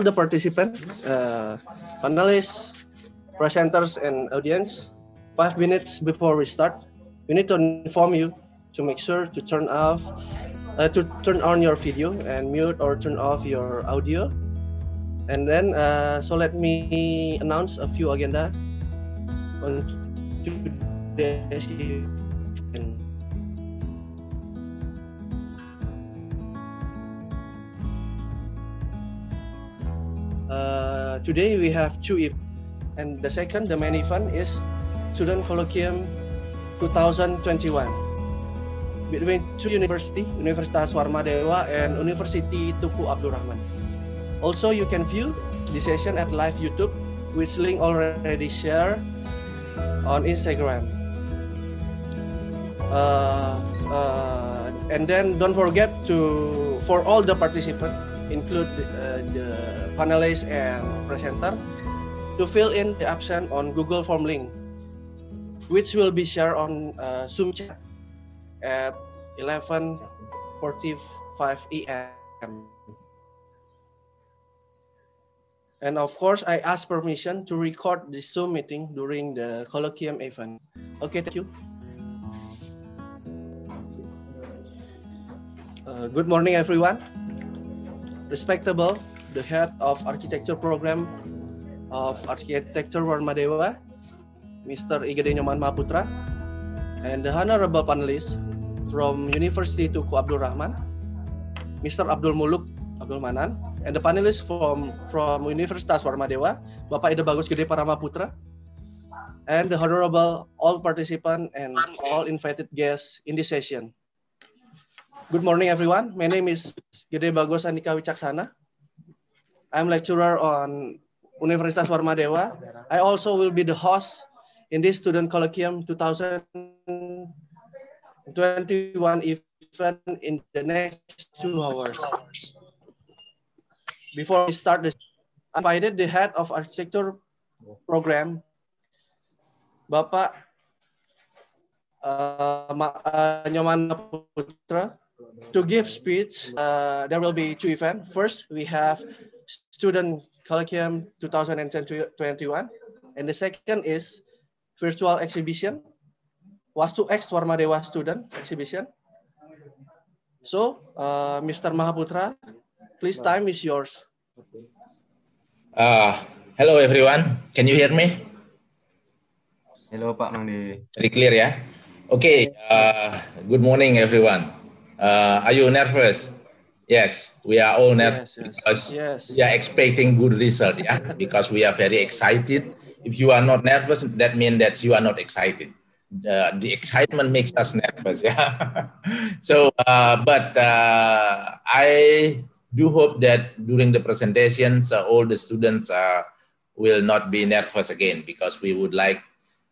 all the participants, uh, panelists, presenters, and audience, five minutes before we start, we need to inform you to make sure to turn off, uh, to turn on your video and mute or turn off your audio. And then, uh, so let me announce a few agenda on today's Uh, today we have two events, and the second, the main event is Student Colloquium 2021 between two university, Universitas Warmadewa and University Tuku Abdul Rahman. Also, you can view the session at live YouTube, which link already shared on Instagram. Uh, uh, and then don't forget to, for all the participants, include uh, the panelists and presenter, to fill in the absent on Google Form link, which will be shared on uh, Zoom chat at 11:45 a.m. And of course, I ask permission to record this Zoom meeting during the colloquium event. Okay, thank you. Uh, good morning, everyone. Respectable, the head of architecture program of Architecture Warmadewa, Mr. Igede Nyoman Maputra, and the honorable panelists from University Tuku Abdul Rahman, Mr. Abdul Muluk Abdul Manan, and the panelists from from Universitas Warmadewa, Bapak Ida Bagus Gede Parama Putra, and the honorable all participants and all invited guests in this session. Good morning, everyone. My name is Gede Bagus Andika Wicaksana. I'm lecturer on Universitas Warmadewa. I also will be the host in this student colloquium 2021 event in the next two hours. Before we start this, I invited the head of architecture program, Bapak uh, uh, Putra, to give speech. Uh, there will be two events. First, we have student colloquium 2021, and the second is virtual exhibition, Wastu X Warmadewa student exhibition. So, uh, Mr. Mahaputra, please time is yours. Uh, hello everyone, can you hear me? Hello Pak Mangdi. Very clear ya? Okay, uh, good morning everyone. Uh, are you nervous? Yes, we are all nervous Yes, yes, because yes. we are expecting good result, yeah. because we are very excited. If you are not nervous, that means that you are not excited. Uh, the excitement makes us nervous, yeah. so, uh, but uh, I do hope that during the presentations, uh, all the students uh, will not be nervous again because we would like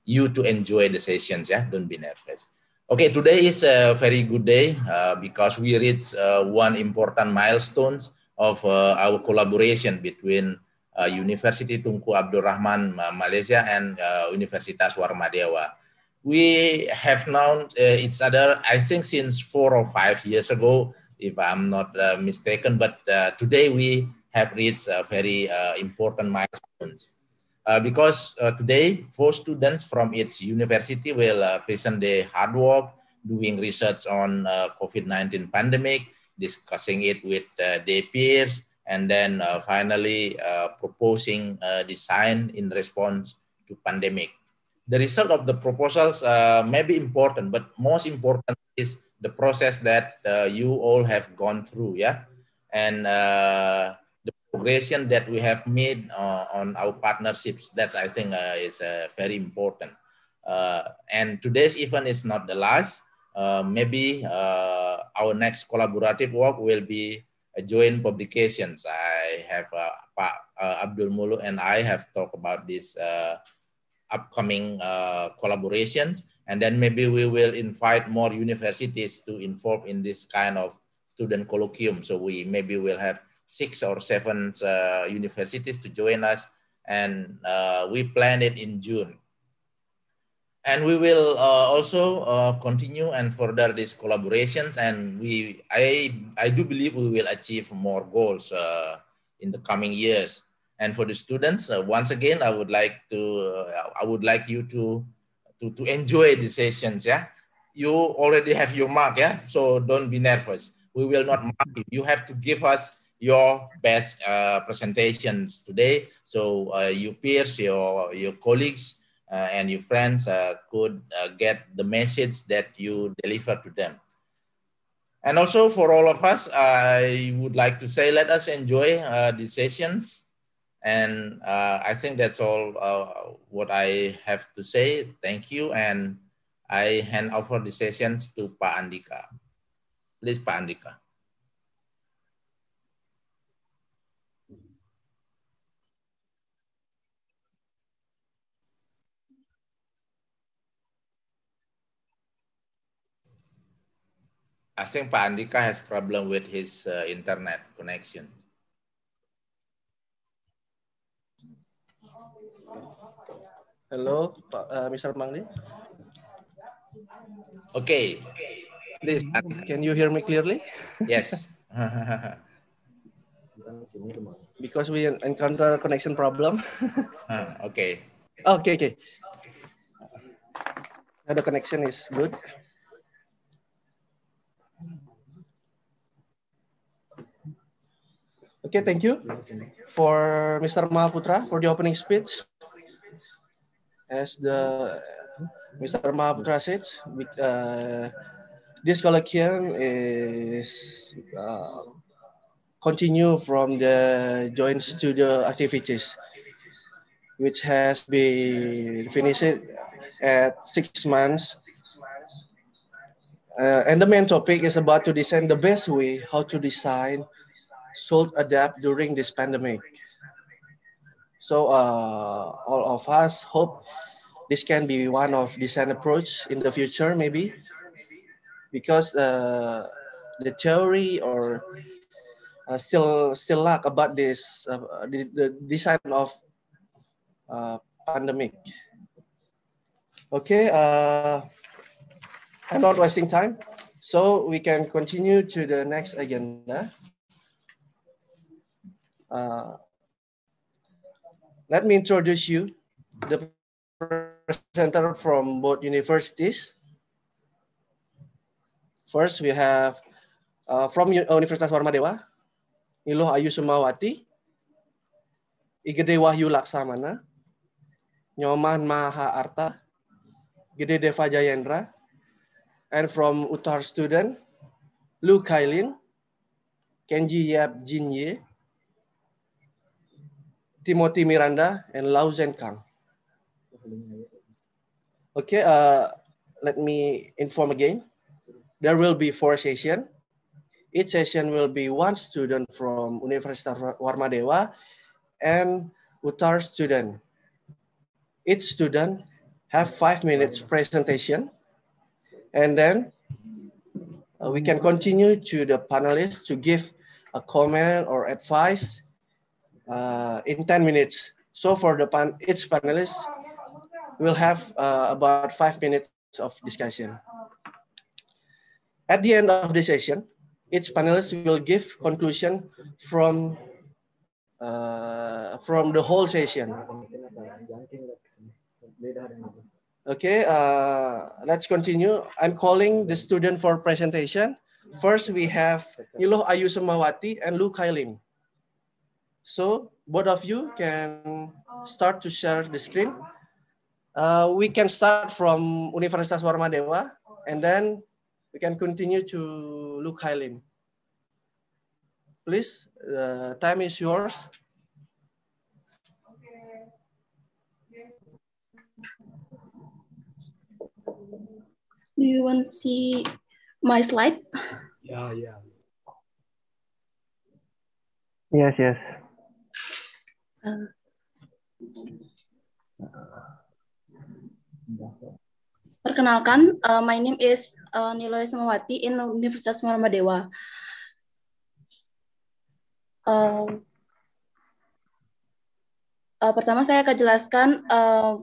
you to enjoy the sessions, yeah. Don't be nervous. Okay, today is a very good day uh, because we reached uh, one important milestones of uh, our collaboration between uh, University Tunku Abdul Rahman Malaysia and uh, Universitas Warmadewa. We have known uh, each other, I think, since four or five years ago, if I'm not mistaken. But today we have reached a very important milestones. Uh, because uh, today four students from its university will uh, present their hard work doing research on uh, COVID-19 pandemic, discussing it with their peers, and then finally proposing design in response to pandemic. The result of the proposals may be important, but most important is the process that you all have gone through, yeah, and progression that we have made uh, on our partnerships. That's I think uh, is uh, very important. And today's event is not the last. Maybe our next collaborative work will be a joint publications. I have Pak Abdul Mulu and I have talked about this upcoming uh, collaborations, and then maybe we will invite more universities to involve in this kind of student colloquium. So we maybe will have six or seven uh, universities to join us, and uh, we plan it in June. And we will uh, also uh, continue and further these collaborations, and we I I do believe we will achieve more goals uh, in the coming years. And for the students, uh, once again, I would like to, I would like you to, to, to enjoy the sessions. Yeah, you already have your mark. Yeah, so don't be nervous. We will not mark you. You have to give us your best uh, presentations today. So uh, your peers, your, your colleagues, uh, and your friends uh, could uh, get the message that you deliver to them. And also for all of us, I would like to say, let us enjoy uh, the sessions. And I think that's all what I have to say. Thank you. And I hand over the sessions to Pak Andika. Please, Pak Andika. I think Pak Andika has problem with his uh, internet connection. Hello, uh, Mr. Mangli. Okay. Please. Can you hear me clearly? Yes. because we encounter connection problem. okay. Okay, okay. Now the connection is good. Okay, thank you for Mr. Mahaputra for the opening speech. As the Mr. Mahaputra said, uh, this colloquium is uh, continue from the joint studio activities, which has been finished at six months. Uh, and the main topic is about to design the best way how to design should adapt during this pandemic. So uh, all of us hope this can be one of design approach in the future, maybe, because uh, the theory or uh, still still lack about this uh, the, the, design of uh, pandemic. Okay, uh, I'm not wasting time, so we can continue to the next agenda. Uh, let me introduce you, the presenter from both universities. First, we have uh, from Universitas Warmadewa, Niluh Ayu Sumawati, Igede Wahyu Laksamana, Nyoman Maha Arta, Gede Deva Jayendra, and from Uttar student, Lu Kailin, Kenji Yap Jinye, Timothy Miranda, and Lau Zhen Kang. Okay, uh, let me inform again. There will be four sessions. Each session will be one student from Universitas Warmadewa and UTAR student. Each student have five minutes presentation. And then uh, we can continue to the panelists to give a comment or advice uh, in 10 minutes. So for the pan each panelist, we'll have uh, about five minutes of discussion. At the end of the session, each panelist will give conclusion from uh, from the whole session. Okay, uh, let's continue. I'm calling the student for presentation. First, we have Niluh Ayu Sumawati and Lu Kailin. So both of you can start to share the screen. Uh, we can start from Universitas Warmadewa and then we can continue to Lu Kailin. Please, the time is yours. Do you want to see my slide? Yeah, yeah. Yes, yes. Perkenalkan, uh, my name is uh, Niloy Semawati in Universitas Muhammadiyah. Uh, uh, pertama saya akan jelaskan uh,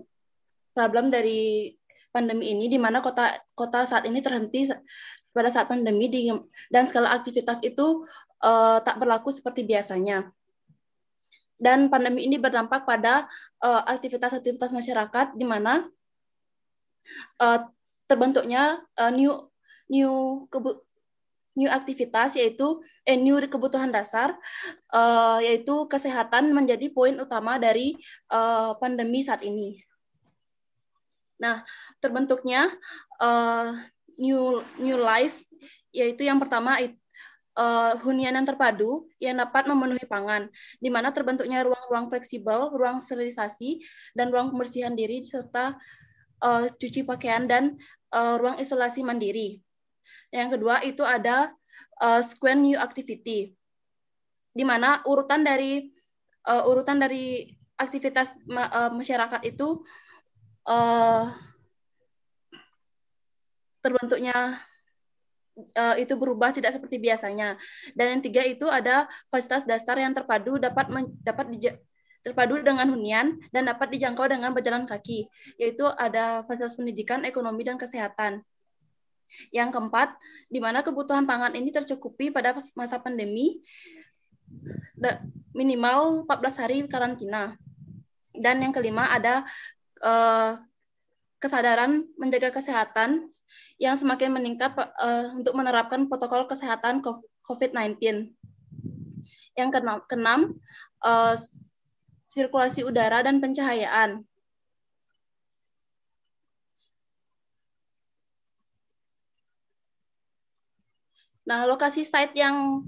problem dari pandemi ini di mana kota kota saat ini terhenti pada saat pandemi di, dan skala aktivitas itu uh, tak berlaku seperti biasanya. Dan pandemi ini berdampak pada aktivitas-aktivitas uh, masyarakat di mana uh, terbentuknya uh, new new kebu new aktivitas yaitu eh, new kebutuhan dasar uh, yaitu kesehatan menjadi poin utama dari uh, pandemi saat ini. Nah, terbentuknya uh, new new life yaitu yang pertama uh, hunian yang terpadu yang dapat memenuhi pangan, di mana terbentuknya ruang-ruang fleksibel, ruang sterilisasi, dan ruang pembersihan diri, serta uh, cuci pakaian dan uh, ruang isolasi mandiri. Yang kedua itu ada uh, square new activity, di mana urutan dari uh, urutan dari aktivitas ma uh, masyarakat itu uh, terbentuknya uh, itu berubah tidak seperti biasanya. Dan yang tiga itu ada fasilitas dasar yang terpadu dapat dapat di, terpadu dengan hunian dan dapat dijangkau dengan berjalan kaki, yaitu ada fasilitas pendidikan, ekonomi, dan kesehatan. Yang keempat, di mana kebutuhan pangan ini tercukupi pada masa pandemi minimal 14 hari karantina. Dan yang kelima ada uh, kesadaran menjaga kesehatan yang semakin meningkat uh, untuk menerapkan protokol kesehatan COVID-19. Yang keenam, keenam uh, sirkulasi udara dan pencahayaan. Nah, lokasi site yang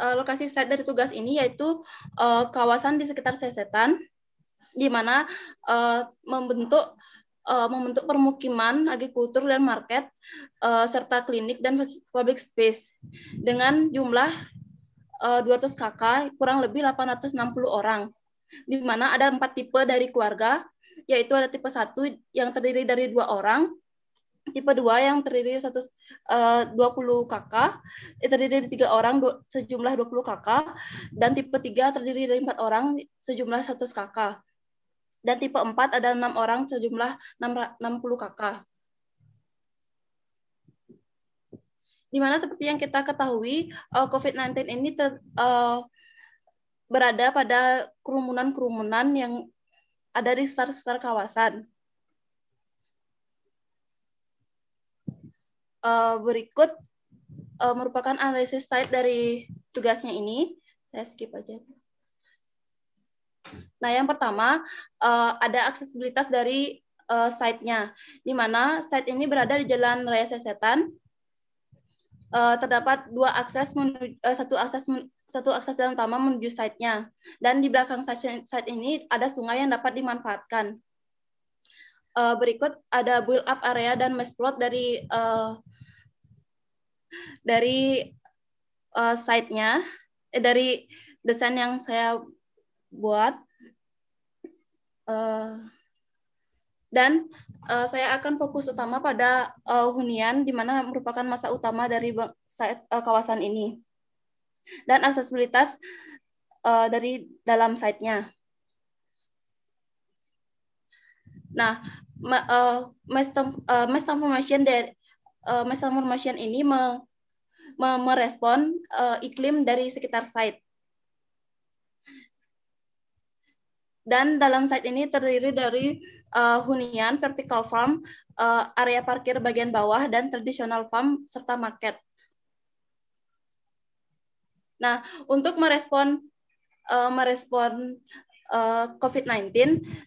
uh, lokasi site dari tugas ini yaitu uh, kawasan di sekitar sesetan di mana uh, membentuk uh, membentuk permukiman, agrikultur dan market uh, serta klinik dan public space dengan jumlah uh, 200 KK kurang lebih 860 orang. Di mana ada empat tipe dari keluarga, yaitu ada tipe satu yang terdiri dari dua orang, tipe dua yang terdiri dari uh, 20 KK, terdiri dari tiga orang sejumlah 20 KK, dan tipe tiga terdiri dari empat orang sejumlah 100 KK dan tipe 4 ada enam orang sejumlah 60 kakak. Di mana seperti yang kita ketahui, eh, COVID-19 ini ter, uh, berada pada kerumunan-kerumunan yang ada di sekitar-sekitar kawasan. Uh, berikut uh, merupakan analisis site dari tugasnya ini. Saya skip aja. Nah, yang pertama uh, ada aksesibilitas dari uh, site-nya, di mana site ini berada di Jalan Raya Sesetan. Uh, terdapat dua akses menuju, uh, satu akses satu akses jalan utama menuju site-nya dan di belakang site, ini ada sungai yang dapat dimanfaatkan. Berikut ada build up area dan mesh plot dari dari uh, site-nya dari desain yang saya buat uh, dan uh, saya akan fokus utama pada uh, hunian di mana merupakan masa utama dari uh, kawasan ini dan aksesibilitas uh, dari dalam site-nya. Nah, uh, mass, uh, mass transformation dari uh, ini me, me, merespon uh, iklim dari sekitar site. Dan dalam site ini terdiri dari uh, hunian, vertical farm, uh, area parkir bagian bawah, dan traditional farm, serta market. Nah, untuk merespon uh, merespon uh, COVID-19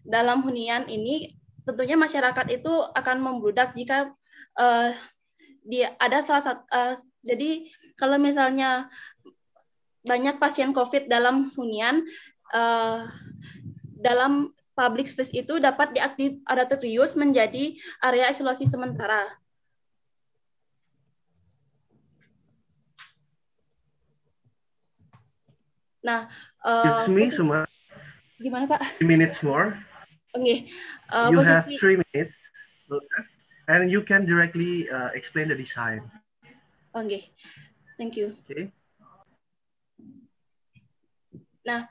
dalam hunian ini, tentunya masyarakat itu akan membludak jika uh, dia ada salah satu uh, jadi kalau misalnya banyak pasien COVID dalam hunian, uh, dalam public space itu dapat diaktif adaptive menjadi area isolasi sementara. Nah, uh, me, Suma. Gimana Pak? Three minutes more. Oke. Okay. Uh, you posisi... have three minutes, and you can directly uh, explain the design. Oke, okay. thank you. Okay. Nah,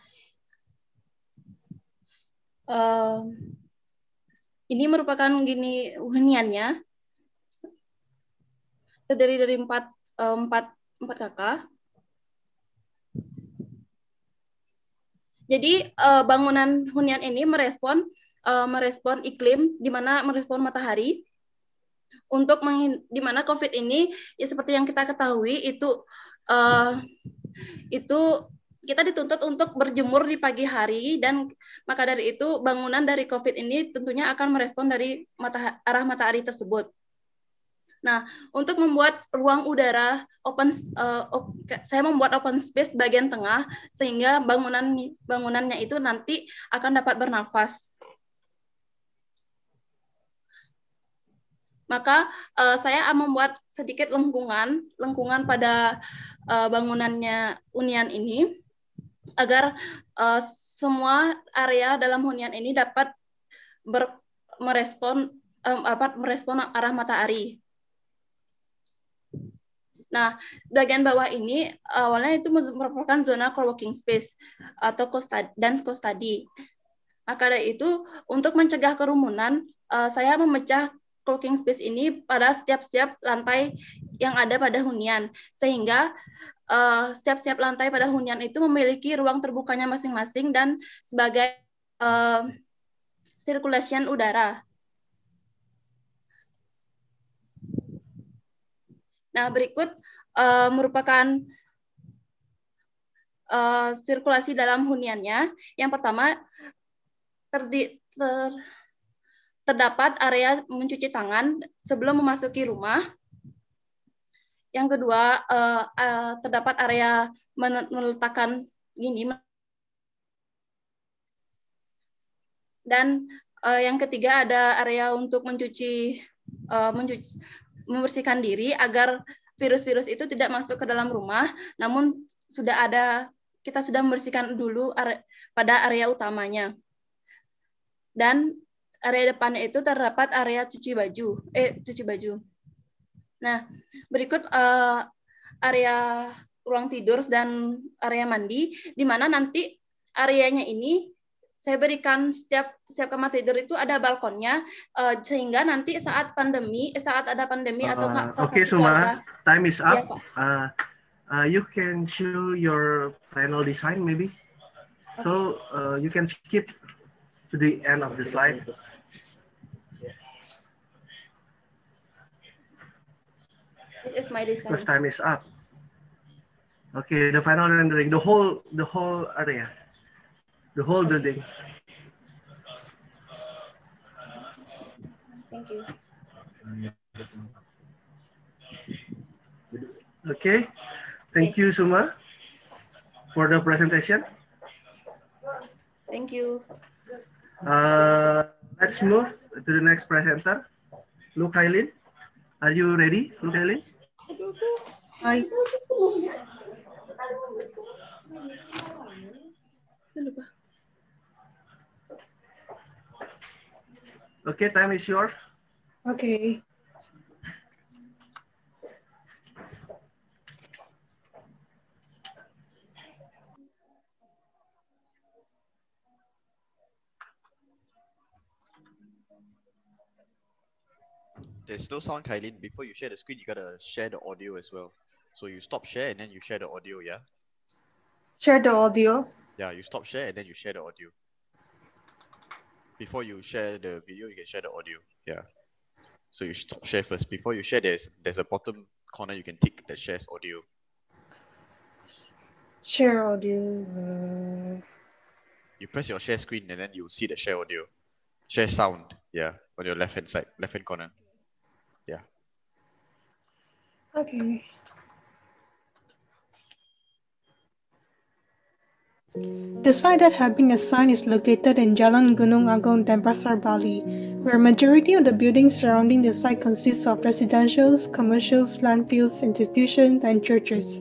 ini merupakan gini huniannya. Terdiri dari empat empat empat kakak. Jadi uh, bangunan hunian ini merespon uh, merespon iklim di mana merespon matahari. Untuk di mana COVID ini ya seperti yang kita ketahui itu uh, itu kita dituntut untuk berjemur di pagi hari dan maka dari itu bangunan dari COVID ini tentunya akan merespon dari mata, arah matahari tersebut. Nah, untuk membuat ruang udara open, uh, op, saya membuat open space bagian tengah sehingga bangunan bangunannya itu nanti akan dapat bernafas. Maka uh, saya membuat sedikit lengkungan, lengkungan pada uh, bangunannya unian ini agar uh, semua area dalam hunian ini dapat ber, merespon um, apa merespon arah matahari. Nah, bagian bawah ini awalnya itu merupakan zona co-working space atau dan co-study. Maka dari itu, untuk mencegah kerumunan, uh, saya memecah co-working space ini pada setiap-setiap lantai yang ada pada hunian, sehingga uh, setiap-setiap lantai pada hunian itu memiliki ruang terbukanya masing-masing dan sebagai uh, circulation udara. Nah, berikut uh, merupakan uh, sirkulasi dalam huniannya. Yang pertama, terdi, ter, terdapat area mencuci tangan sebelum memasuki rumah. Yang kedua, uh, uh, terdapat area meletakkan gini. Dan uh, yang ketiga ada area untuk mencuci, uh, mencuci membersihkan diri agar virus-virus itu tidak masuk ke dalam rumah. Namun sudah ada kita sudah membersihkan dulu are, pada area utamanya. Dan area depannya itu terdapat area cuci baju, eh cuci baju. Nah, berikut uh, area ruang tidur dan area mandi, di mana nanti areanya ini saya berikan setiap setiap kamar tidur itu ada balkonnya uh, sehingga nanti saat pandemi saat ada pandemi uh, atau Oke okay, Suma, time is up. Ya, uh, uh, you can show your final design maybe. Okay. So uh, you can skip to the end of the slide. This is my design. Because time is up. Okay, the final rendering, the whole, the whole area, the whole okay. building. Thank you. Okay, thank okay. you, Suma, for the presentation. Thank you. Uh, let's move to the next presenter, Lu Kailin. Are you ready, Lu Kailin? Hi. Okay, time is yours. Okay. There's no sound, Kailin. Before you share the screen, you gotta share the audio as well. So you stop share and then you share the audio, yeah? Share the audio? Yeah, you stop share and then you share the audio. Before you share the video, you can share the audio. Yeah. So you stop share first. Before you share, there's there's a bottom corner you can tick that shares audio. Share audio. Uh... You press your share screen and then you see the share audio. Share sound, yeah, on your left hand side, left hand corner. Okay. The site that had been assigned is located in Jalan Gunung Agung, Denpasar, Bali, where majority of the buildings surrounding the site consists of residentials, commercials, landfills, institutions, and churches.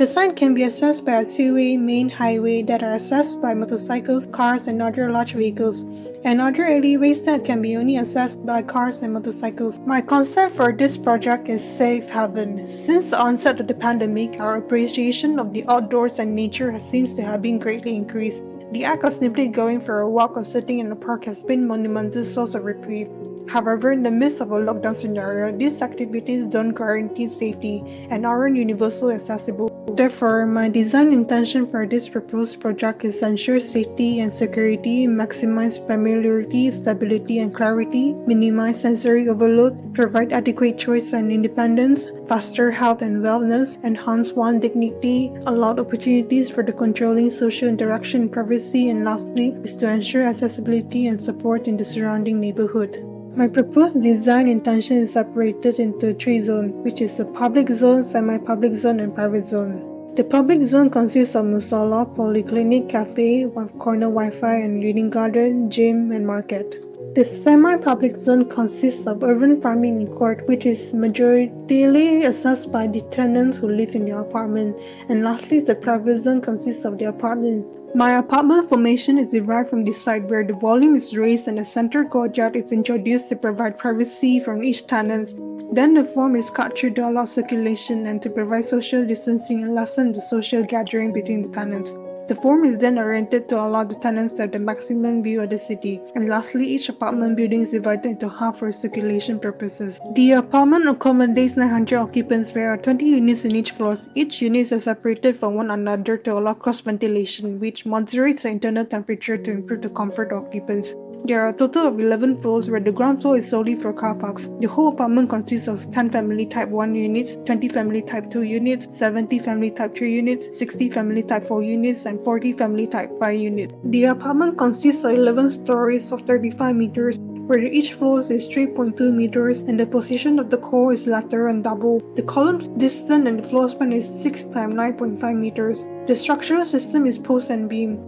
The site can be accessed by a two-way main highway that are accessed by motorcycles, cars, and other large vehicles, and other alleyways that can be only accessed by cars and motorcycles. My concept for this project is Safe Haven. Since the onset of the pandemic, our appreciation of the outdoors and nature has seems to have been greatly increased. The act of simply going for a walk or sitting in a park has been monumental source of reprieve. However, in the midst of a lockdown scenario, these activities don't guarantee safety and aren't universally accessible. Therefore, my design intention for this proposed project is ensure safety and security, maximize familiarity, stability, and clarity, minimize sensory overload, provide adequate choice and independence, foster health and wellness, enhance one dignity, allow opportunities for the controlling social interaction privacy, and lastly, is to ensure accessibility and support in the surrounding neighborhood. My proposed design intention is separated into three zones, which is the public zone, semi-public zone, and private zone. The public zone consists of musala, polyclinic, cafe, corner Wi-Fi, and reading garden, gym, and market. The semi-public zone consists of urban farming and court, which is majoritarily accessed by the tenants who live in the apartment. And lastly, the private zone consists of the apartment my apartment formation is derived from the site where the volume is raised and a center courtyard is introduced to provide privacy from each tenant. Then the form is cut through to allow circulation and to provide social distancing and lessen the social gathering between the tenants. The form is then oriented to allow the tenants to have the maximum view of the city. And lastly, each apartment building is divided into half for circulation purposes. The apartment accommodates 900 occupants where are 20 units in each floor. Each unit is separated from one another to allow cross ventilation, which moderates the internal temperature to improve the comfort of occupants. There are a total of 11 floors where the ground floor is solely for car parks. The whole apartment consists of 10 family type 1 units, 20 family type 2 units, 70 family type 3 units, 60 family type 4 units, and 40 family type 5 units. The apartment consists of 11 stories of 35 meters where each floor is 3.2 meters and the position of the core is lateral and double. The columns distance and the floor span is 6 times 9.5 meters. The structural system is post and beam.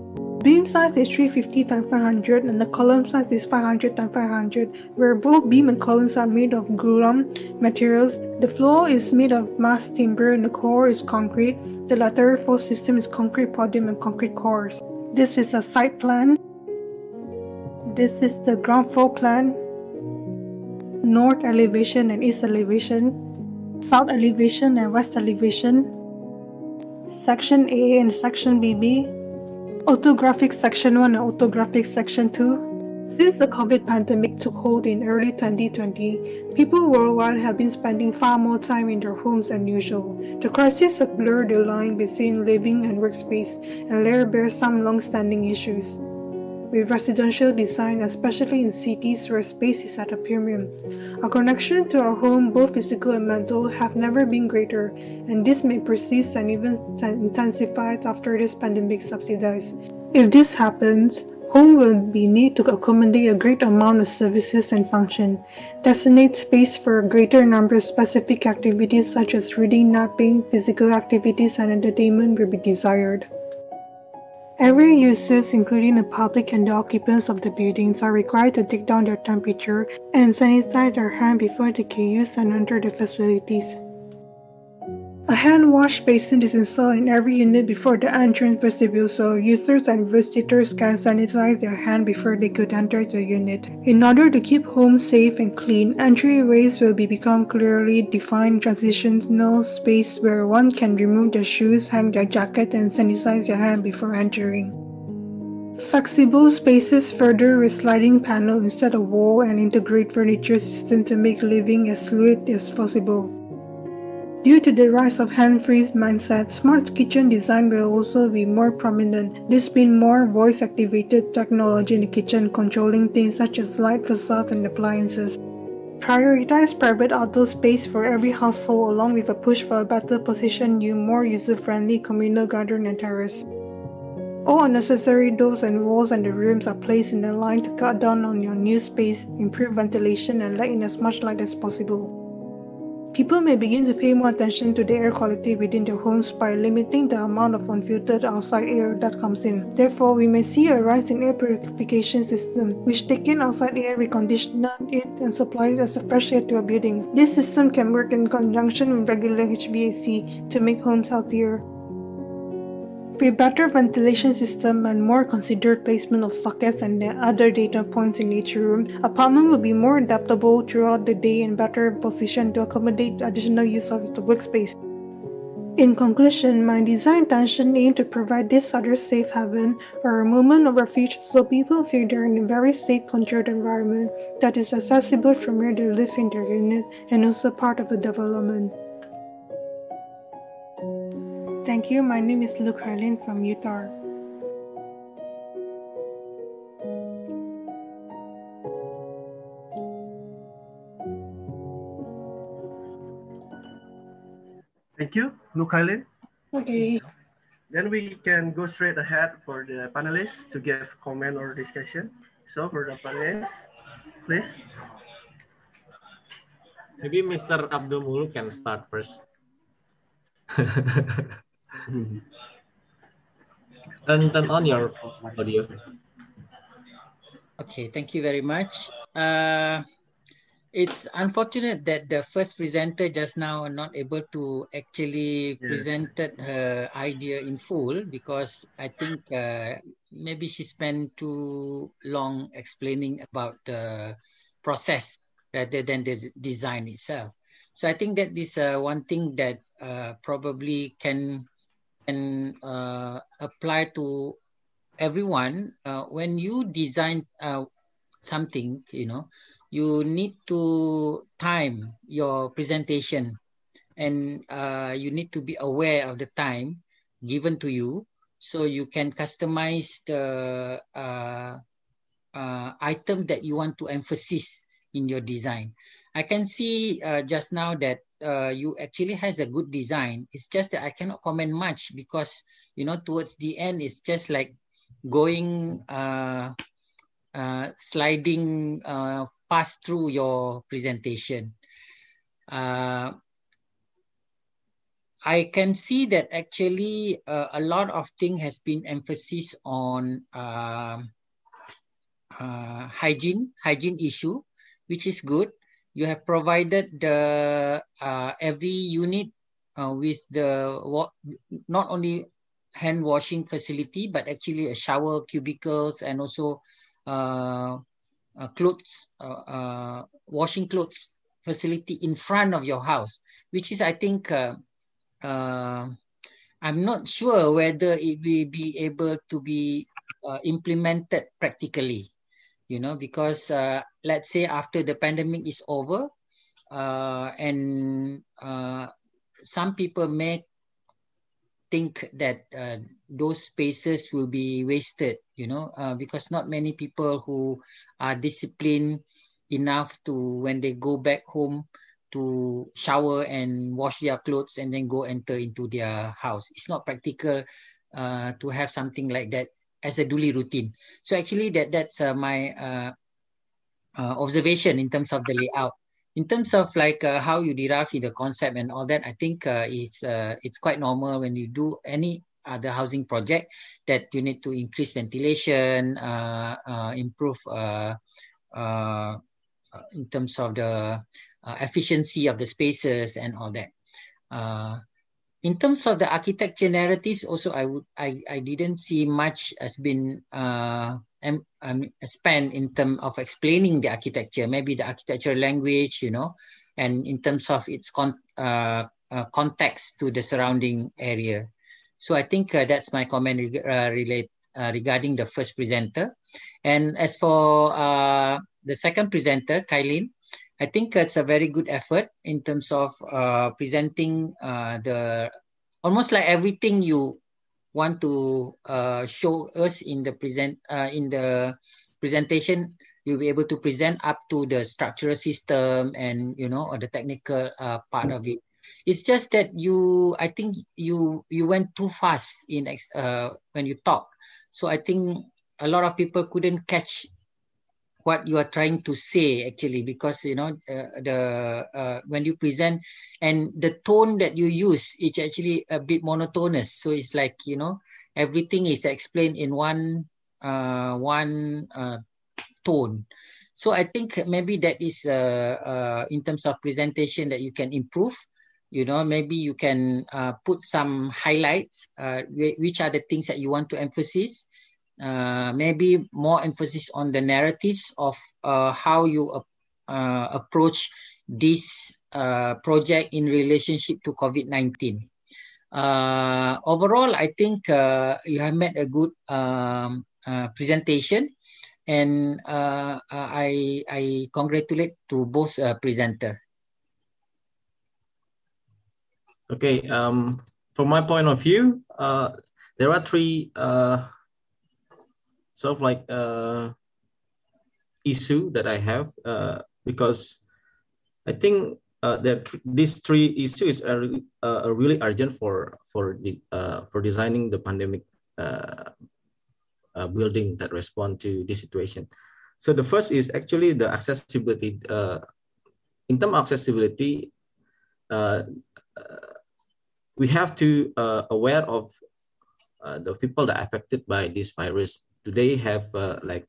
Beam size is 350 x 500 and the column size is 500 x 500 where both beam and columns are made of glulam materials. The floor is made of mass timber and the core is concrete. The lateral floor system is concrete podium and concrete cores. This is a site plan. This is the ground floor plan. North elevation and east elevation. South elevation and west elevation. Section A and section BB Orthographic Section 1 and Orthographic Section 2 Since the COVID pandemic took hold in early 2020, people worldwide have been spending far more time in their homes than usual. The crisis has blurred the line between living and workspace and laid bare some long-standing issues with residential design, especially in cities where space is at a premium. Our connection to our home, both physical and mental, have never been greater, and this may persist and even intensify after this pandemic subsides. If this happens, home will be need to accommodate a great amount of services and function. Designate space for a greater number of specific activities such as reading, napping, physical activities, and entertainment will be desired. Every users, including the public and the occupants of the buildings, are required to take down their temperature and sanitize their hands before they can use and enter the facilities. A hand wash basin is installed in every unit before the entrance vestibule so users and visitors can sanitize their hands before they could enter the unit. In order to keep home safe and clean, entryways will be become clearly defined transitional space where one can remove their shoes, hang their jacket, and sanitize their hand before entering. Flexible spaces further with sliding panel instead of wall and integrate furniture system to make living as fluid as possible. Due to the rise of hand-free mindset, smart kitchen design will also be more prominent. This being more voice-activated technology in the kitchen controlling things such as light, facades, and appliances. Prioritize private outdoor space for every household along with a push for a better position new more user-friendly communal garden and terrace. All unnecessary doors and walls and the rooms are placed in a line to cut down on your new space, improve ventilation and let in as much light as possible. People may begin to pay more attention to the air quality within their homes by limiting the amount of unfiltered outside air that comes in. Therefore, we may see a rise in air purification system, which take in outside air, recondition it, and supply it as a fresh air to a building. This system can work in conjunction with regular HVAC to make homes healthier. With a better ventilation system and more considered placement of sockets and other data points in each room, apartment will be more adaptable throughout the day and better positioned to accommodate additional use of the workspace. In conclusion, my design intention aimed to provide this other safe haven or a moment of refuge so people feel they're in a very safe, controlled environment that is accessible from where they live in their unit and also part of the development. Thank you. My name is Lu Kailin from UTAR. Thank you, Lu Kailin. Okay. Then we can go straight ahead for the panelists to give comment or discussion. So for the panelists, please. Maybe Mr. Abdul Mulu can start first. turn, turn on your audio. Okay, thank you very much. Uh, it's unfortunate that the first presenter just now not able to actually Yeah. presented her idea in full because I think uh, maybe she spent too long explaining about the process rather than the design itself. So I think that is uh, one thing that uh, probably can can uh, apply to everyone uh, when you design uh, something you know you need to time your presentation and uh, you need to be aware of the time given to you so you can customize the uh, uh, item that you want to emphasize in your design. I can see uh, just now that uh, you actually has a good design. It's just that i cannot comment much because you know towards the end it's just like going uh, uh, sliding uh, pass through your presentation. Uh, I can see that actually uh, a lot of thing has been emphasis on uh, uh, hygiene, hygiene issue, which is good. You have provided the uh, every unit uh, with the not only hand washing facility, but actually a shower cubicles and also uh, uh, clothes, uh, uh, washing clothes facility in front of your house, which is, I think, I'm not sure whether it will be able to be implemented practically, you know, because uh, let's say after the pandemic is over, uh, and uh, some people may think that uh, those spaces will be wasted, you know, uh, because not many people who are disciplined enough to when they go back home to shower and wash their clothes and then go enter into their house. It's not practical uh, to have something like that as a daily routine. So actually, that that's uh, my uh, uh, observation in terms of the layout. In terms of like uh, how you derive the concept and all that, I think uh, it's uh, it's quite normal when you do any other housing project that you need to increase ventilation, improve in terms of the efficiency of the spaces and all that. In terms of the architecture narratives, also I would I, I didn't see much has been uh, um, um, spent in terms of explaining the architecture, maybe the architectural language, you know, and in terms of its con- uh, uh, context to the surrounding area. So I think uh, that's my comment uh, relate uh, regarding the first presenter. And as for uh, the second presenter, Kailin, I think it's a very good effort in terms of uh, presenting uh, the almost like everything you want to uh, show us in the present uh, in the presentation you'll be able to present up to the structural system and you know or the technical uh, part of it. It's just that you i think you you went too fast in uh, when you talk. So i think a lot of people couldn't catch what you are trying to say actually because you know uh, the uh, when you present and the tone that you use it's actually a bit monotonous. So it's like you know everything is explained in one uh, one uh, tone. So i think maybe that is uh, uh, in terms of presentation that you can improve. You know maybe you can put some highlights which are the things that you want to emphasize uh, maybe more emphasis on the narratives of uh, how you ap- uh, approach this uh, project in relationship to COVID-19. Uh, overall, I think uh, you have made a good um, uh, presentation, and uh, uh, I I congratulate to both uh, presenter. Okay, um, from my point of view, uh, there are three uh, sort of like uh, issue that I have uh, because I think uh, that these three issues are, uh, really urgent for for the, uh, for designing the pandemic uh, uh, building that respond to this situation. So the first is actually the accessibility. Uh, in terms of accessibility, we have to aware of the people that are affected by this virus. Do they have uh, like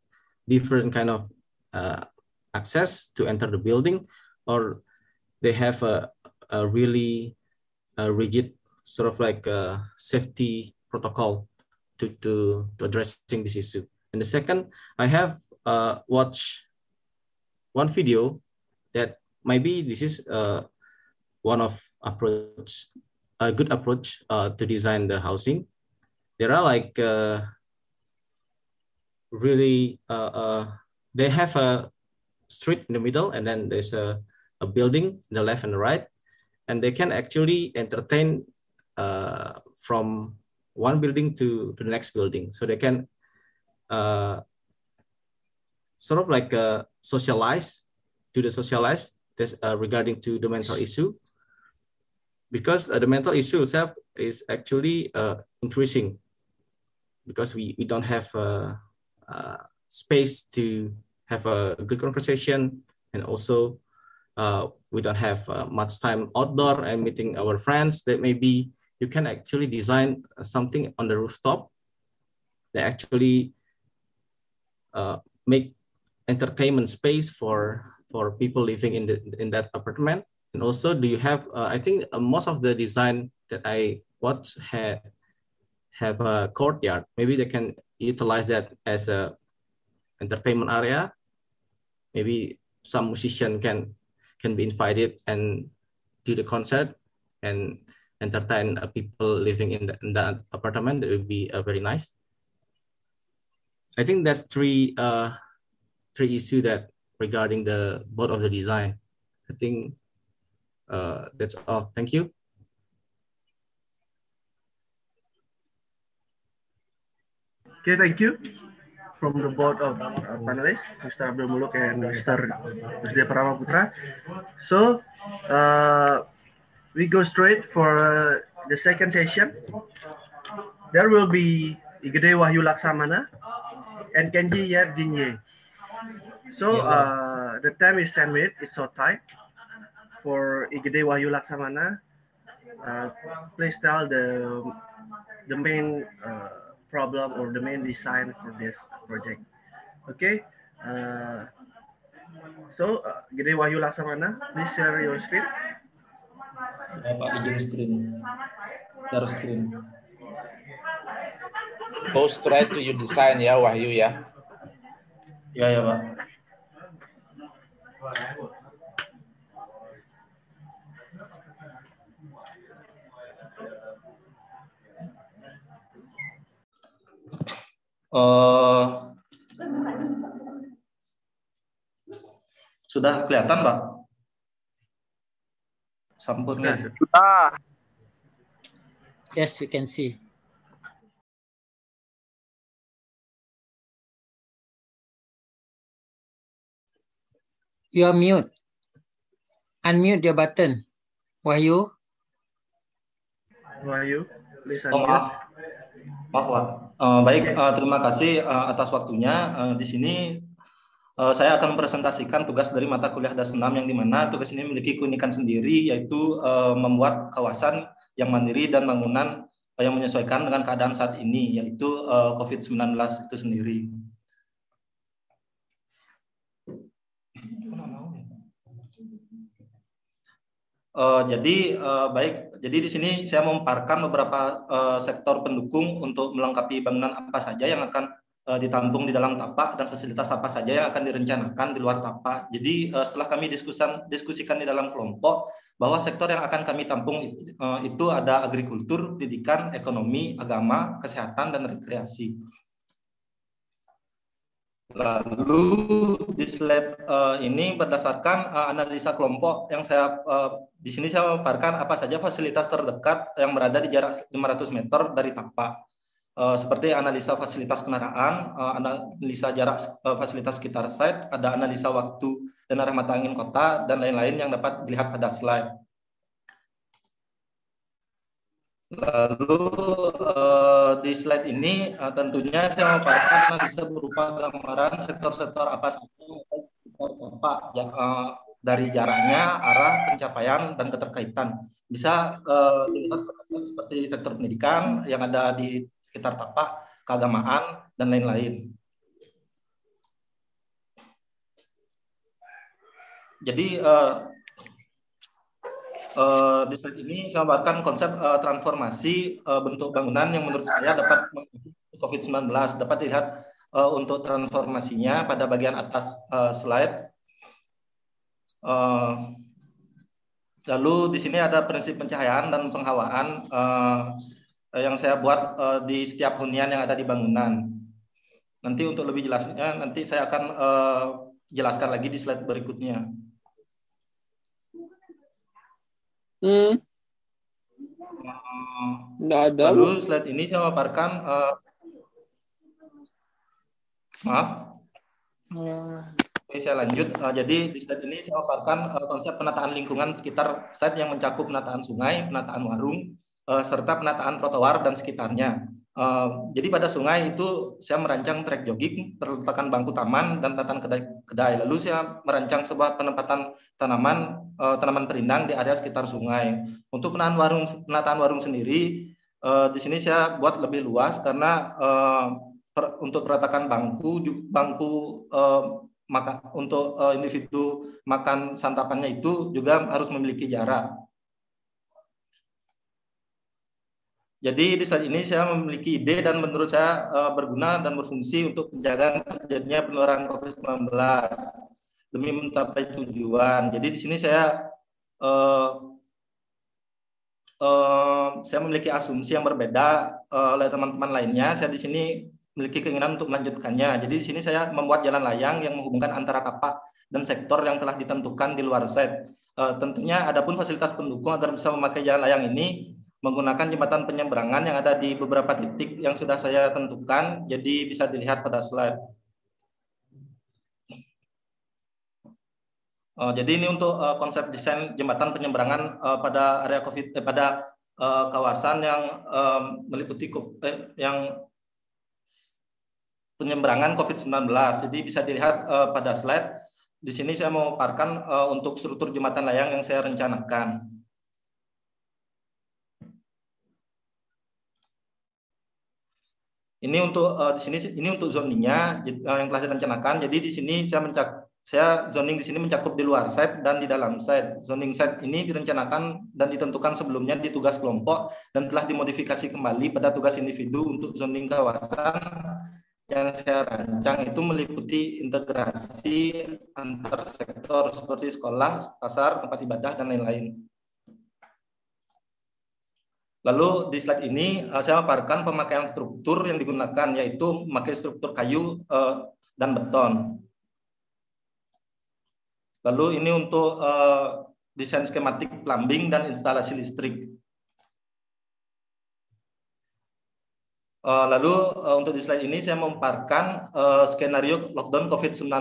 different kind of uh, access to enter the building, or they have a, a really a rigid sort of like a safety protocol to, to, to addressing this issue. And the second, I have uh, watched one video that maybe this is uh, one of approach, a good approach uh, to design the housing. There are like uh, really, uh, uh, they have a street in the middle and then there's a, a building in the left and the right. And they can actually entertain uh, from one building to, to the next building. So they can uh, sort of like uh, socialize, to the socialize this, uh, regarding to the mental issue. Because the mental issue itself is actually increasing because we, we don't have uh, uh, space to have a good conversation. And also uh, we don't have uh, much time outdoor and meeting our friends. That maybe you can actually design something on the rooftop that actually uh, make entertainment space for for people living in the in that apartment. And also do you have uh, i think uh, most of the design that i watch had have a courtyard. Maybe they can utilize that as a entertainment area. Maybe some musician can can be invited and do the concert and entertain people living in, the, in that apartment. That would be uh, very nice. I think that's three uh three issue that regarding the both of the design. I think uh that's all. Thank you Okay, thank you from the board of uh, panelists, Mr. Abdul Muluk and Mr. Rusdia Parama Putra. So, uh, we go straight for uh, the second session. There will be Igede Wahyu Laksamana and Kenji Yap Jinye. So, uh, the time is 10 minutes, it's so tight. For Igede Wahyu Laksamana, uh, please tell the, the main uh, problem or the main design for this project. Okay. Uh, so, uh, Gede Wahyu Laksamana, please share your screen. Ya, Pak, izin screen. Share screen. Go straight to your design ya Wahyu ya. Ya, ya, Pak. Eh, sudah kelihatan, Pak? Sampurnya. Yes, we can see. You are mute. Unmute your button. Wahyu. Wahyu, please Oh, unmute. maaf. Pak. Eh, baik, eh, terima kasih eh, atas waktunya. Di sini saya akan mempresentasikan tugas dari mata kuliah DAS 6 yang di mana tugas ini memiliki keunikan sendiri yaitu membuat kawasan yang mandiri dan bangunan yang menyesuaikan dengan keadaan saat ini yaitu eh, COVID-19 itu sendiri. Eh, jadi eh, baik, jadi di sini saya memaparkan beberapa eh, sektor pendukung untuk melengkapi bangunan apa saja yang akan eh, ditampung di dalam tapak dan fasilitas apa saja yang akan direncanakan di luar tapak. Jadi eh, setelah kami diskusikan diskusikan di dalam kelompok bahwa sektor yang akan kami tampung itu, eh, itu ada agrikultur, pendidikan, ekonomi, agama, kesehatan dan rekreasi. Lalu di slide uh, ini berdasarkan uh, analisa kelompok yang saya uh, di sini saya memaparkan apa saja fasilitas terdekat yang berada di jarak 500 meter dari tapak. Uh, seperti analisa fasilitas kendaraan, uh, analisa jarak uh, fasilitas sekitar site, ada analisa waktu dan arah mata angin kota dan lain-lain yang dapat dilihat pada slide. Lalu uh, di slide ini uh, tentunya saya memaparkan analisa berupa gambaran sektor-sektor apa saja Pak ya, uh, dari jaraknya, arah, pencapaian dan keterkaitan. Bisa uh, seperti sektor pendidikan yang ada di sekitar tapak, keagamaan dan lain-lain. Jadi uh, uh, di slide ini saya gambarkan konsep uh, transformasi uh, bentuk bangunan yang menurut saya dapat COVID-19 dapat dilihat uh, untuk transformasinya pada bagian atas uh, slide. Uh, lalu di sini ada prinsip pencahayaan dan penghawaan uh, yang saya buat uh, di setiap hunian yang ada di bangunan. Nanti untuk lebih jelasnya nanti saya akan uh, jelaskan lagi di slide berikutnya. Hmm. Ada. Lalu slide ini saya paparkan. Uh, maaf. Oke, saya lanjut. Uh, jadi di slide ini saya paparkan uh, konsep penataan lingkungan sekitar site yang mencakup penataan sungai, penataan warung, uh, serta penataan trotoar dan sekitarnya. Jadi pada sungai itu saya merancang trek jogging, terletakkan bangku taman dan penataan kedai, kedai. Lalu saya merancang sebuah penempatan tanaman uh, tanaman perindang di area sekitar sungai. Untuk penataan warung penataan warung sendiri uh, di sini saya buat lebih luas karena uh, per, untuk peratakan bangku bangku uh, maka untuk uh, individu makan santapannya itu juga harus memiliki jarak. Jadi di slide ini saya memiliki ide dan menurut saya uh, berguna dan berfungsi untuk penjagaan terjadinya penularan COVID-19 demi mencapai tujuan. Jadi di sini saya uh, uh, saya memiliki asumsi yang berbeda uh, oleh teman-teman lainnya. Saya di sini memiliki keinginan untuk melanjutkannya. Jadi di sini saya membuat jalan layang yang menghubungkan antara tapak dan sektor yang telah ditentukan di luar set. Uh, tentunya adapun fasilitas pendukung agar bisa memakai jalan layang ini menggunakan jembatan penyeberangan yang ada di beberapa titik yang sudah saya tentukan, jadi bisa dilihat pada slide. Uh, jadi ini untuk uh, konsep desain jembatan penyeberangan uh, pada area COVID, eh, pada uh, kawasan yang um, meliputi eh, yang penyeberangan COVID-19. Jadi bisa dilihat uh, pada slide. Di sini saya mau paparkan uh, untuk struktur jembatan layang yang saya rencanakan. Ini untuk uh, di sini ini untuk zoningnya uh, yang telah direncanakan. Jadi di sini saya mencak saya zoning di sini mencakup di luar site dan di dalam site. Zoning site ini direncanakan dan ditentukan sebelumnya di tugas kelompok dan telah dimodifikasi kembali pada tugas individu untuk zoning kawasan yang saya rancang itu meliputi integrasi antar sektor seperti sekolah, pasar, tempat ibadah dan lain-lain. Lalu di slide ini uh, saya memaparkan pemakaian struktur yang digunakan yaitu memakai struktur kayu uh, dan beton. Lalu ini untuk uh, desain skematik plumbing dan instalasi listrik. Lalu untuk di slide ini saya memaparkan uh, skenario lockdown COVID-19.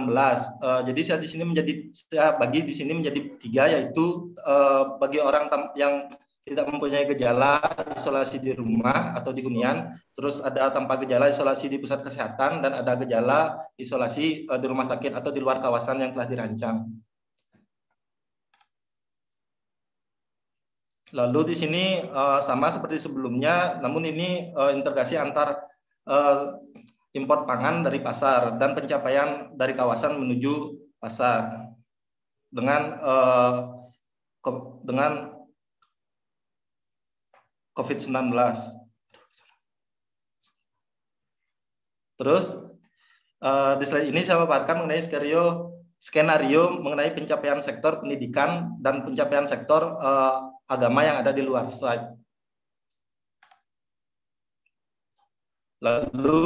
Uh, jadi saya di sini menjadi saya bagi di sini menjadi tiga yaitu uh, bagi orang yang tidak mempunyai gejala isolasi di rumah atau di hunian, terus ada tanpa gejala isolasi di pusat kesehatan dan ada gejala isolasi uh, di rumah sakit atau di luar kawasan yang telah dirancang. Lalu di sini uh, sama seperti sebelumnya, namun ini uh, integrasi antar impor pangan dari pasar dan pencapaian dari kawasan menuju pasar dengan dengan COVID-19. Terus uh, di slide ini saya paparkan mengenai skenario skenario mengenai pencapaian sektor pendidikan dan pencapaian sektor uh, agama yang ada di luar slide. Lalu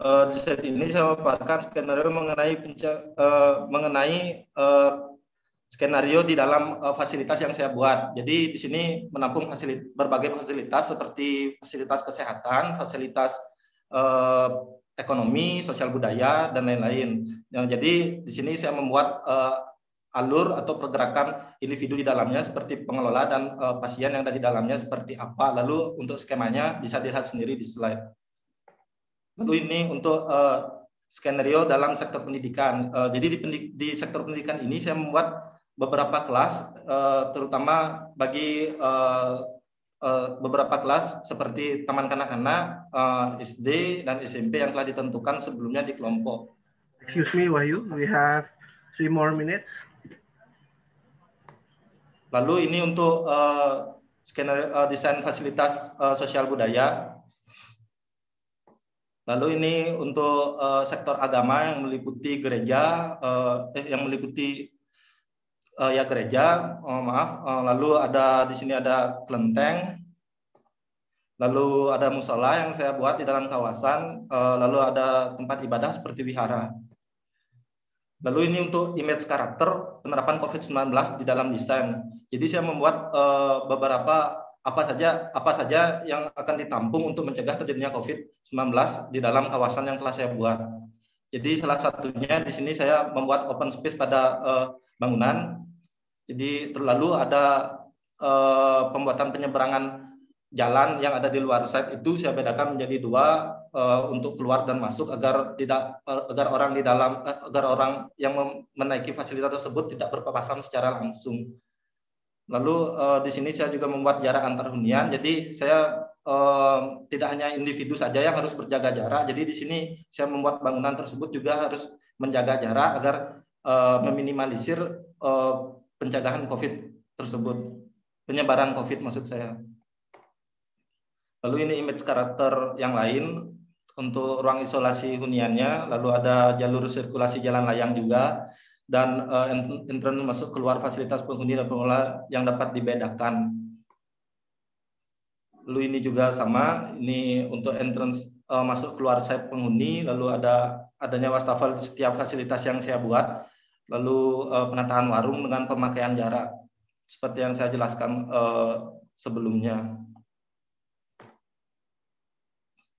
uh, di slide ini saya memaparkan skenario mengenai uh, mengenai uh, skenario di dalam uh, fasilitas yang saya buat. Jadi di sini menampung fasilitas, berbagai fasilitas seperti fasilitas kesehatan, fasilitas uh, ekonomi, sosial budaya dan lain-lain. Yang jadi di sini saya membuat uh, alur atau pergerakan individu di dalamnya seperti pengelola dan uh, pasien yang ada di dalamnya seperti apa. Lalu untuk skemanya bisa dilihat sendiri di slide. Lalu ini untuk uh, skenario dalam sektor pendidikan. Jadi di, di sektor pendidikan ini saya membuat beberapa kelas, uh, terutama bagi uh, uh, beberapa kelas seperti taman kanak-kanak, SD dan SMP yang telah ditentukan sebelumnya di kelompok. Excuse me, Wahyu, we have three more minutes. Lalu ini untuk uh, skenario uh, desain fasilitas uh, sosial budaya. Lalu ini untuk uh, sektor agama yang meliputi gereja, uh, eh, yang meliputi uh, ya gereja, oh, maaf. Uh, lalu ada di sini ada kelenteng, lalu ada musola yang saya buat di dalam kawasan, uh, lalu ada tempat ibadah seperti wihara. Lalu ini untuk image karakter penerapan COVID-19 di dalam desain. Jadi saya membuat uh, beberapa apa saja apa saja yang akan ditampung untuk mencegah terjadinya COVID-19 di dalam kawasan yang telah saya buat. Jadi salah satunya di sini saya membuat open space pada uh, bangunan. Jadi lalu ada uh, pembuatan penyeberangan jalan yang ada di luar site itu saya bedakan menjadi dua uh, untuk keluar dan masuk agar tidak uh, agar orang di dalam uh, agar orang yang menaiki fasilitas tersebut tidak berpapasan secara langsung. Lalu uh, di sini saya juga membuat jarak antar hunian. Jadi saya tidak hanya individu saja yang harus berjaga jarak. Jadi di sini saya membuat bangunan tersebut juga harus menjaga jarak agar uh, meminimalisir uh, pencegahan COVID tersebut, penyebaran COVID maksud saya. Lalu ini image karakter yang lain untuk ruang isolasi huniannya, lalu ada jalur sirkulasi jalan layang juga, dan uh, entrance masuk keluar fasilitas penghuni dan pengelola yang dapat dibedakan. Lalu ini juga sama, ini untuk entrance uh, masuk keluar site penghuni, lalu ada adanya wastafel setiap fasilitas yang saya buat, lalu uh, penataan warung dengan pemakaian jarak, seperti yang saya jelaskan uh, sebelumnya.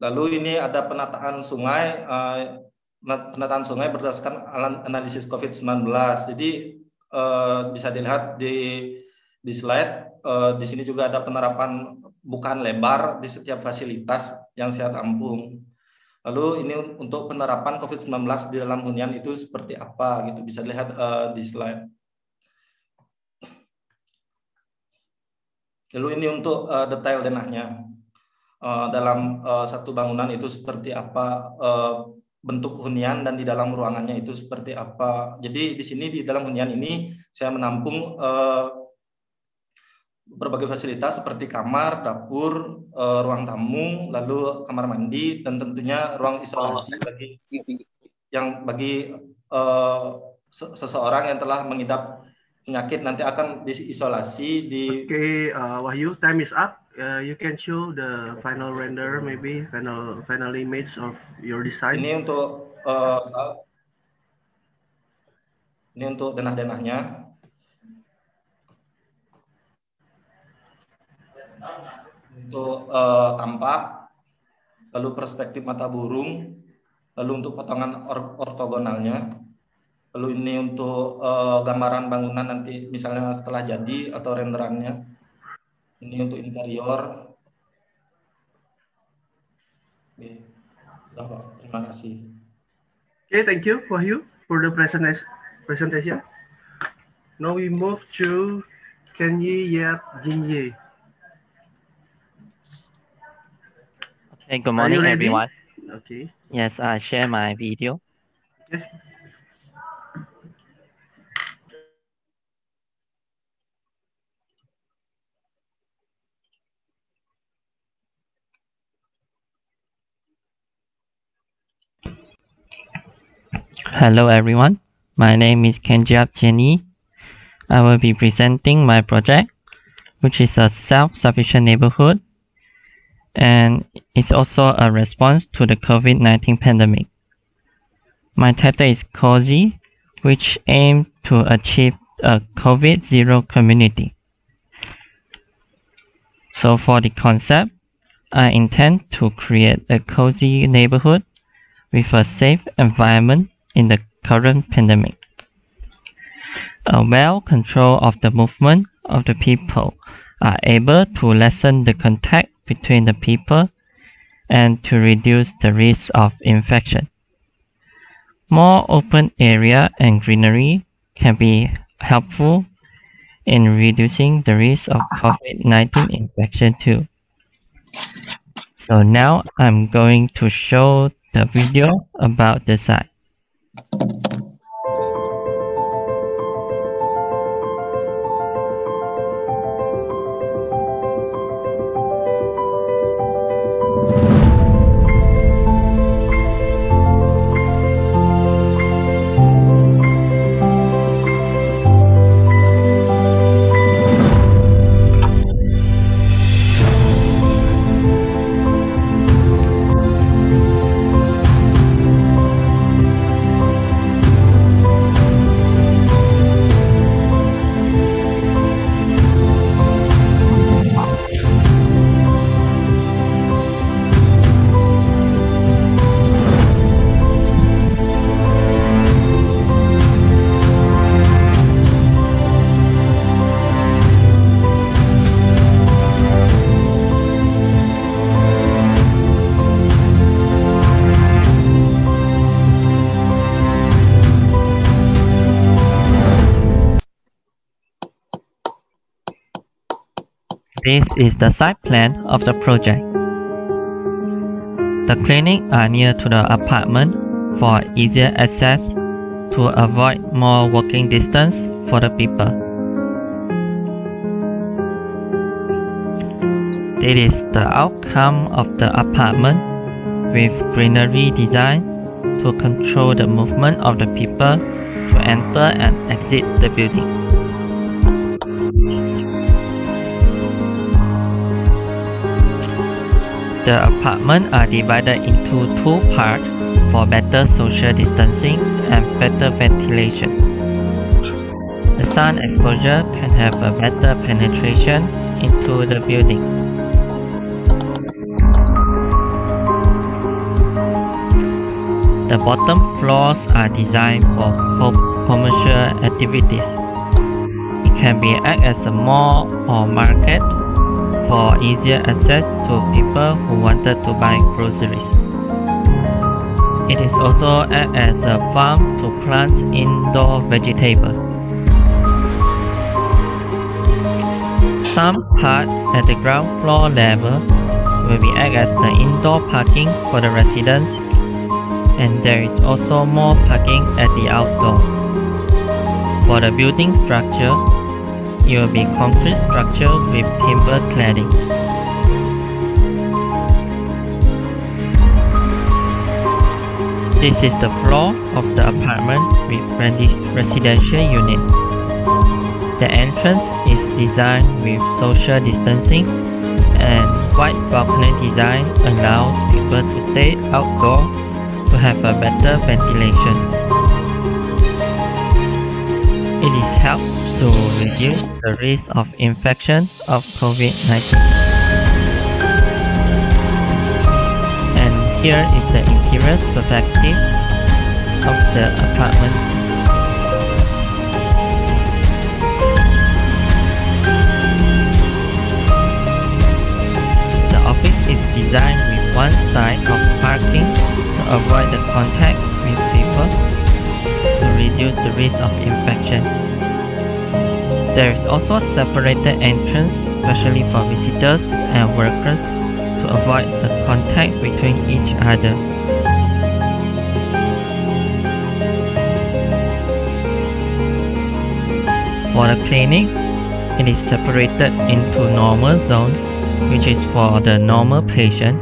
Lalu ini ada penataan sungai, uh, penataan sungai berdasarkan analisis COVID-19. Jadi uh, bisa dilihat di di slide, uh, di sini juga ada penerapan bukaan lebar di setiap fasilitas yang saya tampung. Lalu ini untuk penerapan COVID-19 di dalam hunian itu seperti apa gitu bisa dilihat uh, di slide. Lalu ini untuk uh, detail denahnya uh, dalam uh, satu bangunan itu seperti apa uh, bentuk hunian dan di dalam ruangannya itu seperti apa. Jadi di sini di dalam hunian ini saya menampung uh, berbagai fasilitas seperti kamar, dapur, uh, ruang tamu, lalu kamar mandi dan tentunya ruang isolasi bagi yang bagi uh, seseorang yang telah mengidap penyakit nanti akan diisolasi di Oke, okay, uh, Wahyu, time is up. Uh, you can show the final render maybe final final image of your design. Ini untuk uh, ini untuk denah-denahnya untuk uh, tampak lalu perspektif mata burung lalu untuk potongan or ortogonalnya lalu ini untuk uh, gambaran bangunan nanti misalnya setelah jadi atau renderannya ini untuk interior. Oke, terima kasih. Okay, thank you, Wahyu, for the presentation. Now we move to Kenyi Yap Jinye. Okay, good morning, everyone. Okay. Yes, I share my video. Yes. Hello everyone, my name is Kenji Yap Jinye. I will be presenting my project, which is a self-sufficient neighborhood. And it's also a response to the COVID-19 pandemic. My title is COZY, which aims to achieve a COVID zero community. So for the concept, I intend to create a cozy neighborhood with a safe environment in the current pandemic. A well control of the movement of the people are able to lessen the contact between the people and to reduce the risk of infection. More open area and greenery can be helpful in reducing the risk of COVID-19 infection too. So now I'm going to show the video about the site. Is the site plan of the project. The clinic are near to the apartment for easier access to avoid more walking distance for the people. This is the outcome of the apartment with greenery design to control the movement of the people to enter and exit the building. The apartments are divided into two parts for better social distancing and better ventilation. The sun exposure can have a better penetration into the building. The bottom floors are designed for commercial activities. It can be act as a mall or market for easier access to people who wanted to buy groceries. It is also act as a farm to plant indoor vegetables. Some part at the ground floor level will be act as the indoor parking for the residents and there is also more parking at the outdoor. For the building structure, it will be concrete structure with timber cladding. This is the floor of the apartment with resi- residential unit. The entrance is designed with social distancing and wide balcony design allows people to stay outdoor to have a better ventilation. It is help to reduce the risk of infection of COVID-19. And here is the interior perspective of the apartment. The office is designed with one side of parking to avoid the contact with people to reduce the risk of infection. There is also a separated entrance, especially for visitors and workers, to avoid the contact between each other. For the clinic, it is separated into normal zone, which is for the normal patient,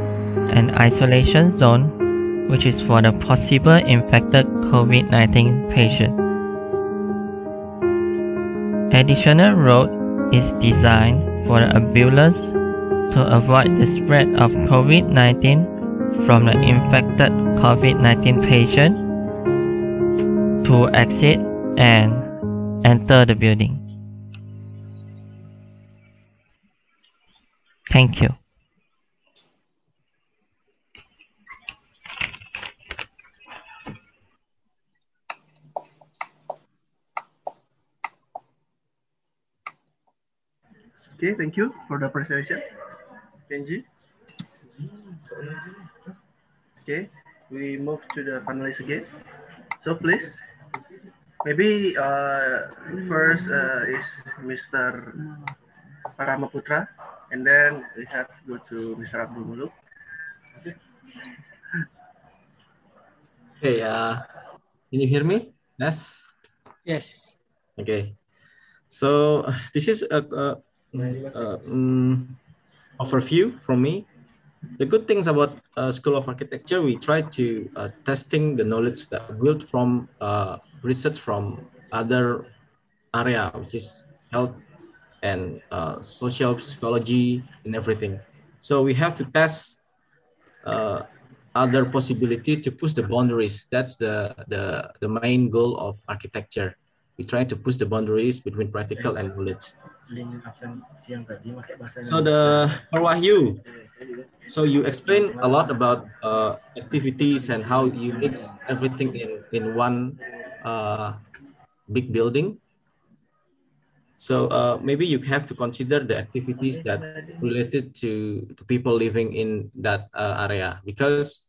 and isolation zone, which is for the possible infected COVID-19 patient. Additional road is designed for the ambulance to avoid the spread of COVID-19 from the infected COVID-19 patient to exit and enter the building. Thank you. Okay, thank you for the presentation, Kenji. Okay, we move to the panelists again. So please, maybe uh, first uh, is Mr. Paramaputra, and then we have to go to Mr. Abdul Muluk. Okay, uh, can you hear me? Yes. Yes. Okay. So this is a, a, a um, overview from me. The good things about uh, School of Architecture, we try to uh, testing the knowledge that built from uh, research from other area, which is health and uh, social psychology and everything. So we have to test uh, other possibility to push the boundaries. That's the, the, the main goal of architecture. We try to push the boundaries between practical and knowledge. So the Wahyu, so you explain a lot about uh, activities and how you mix everything in, in one uh, big building. So uh, maybe you have to consider the activities that related to, to people living in that uh, area because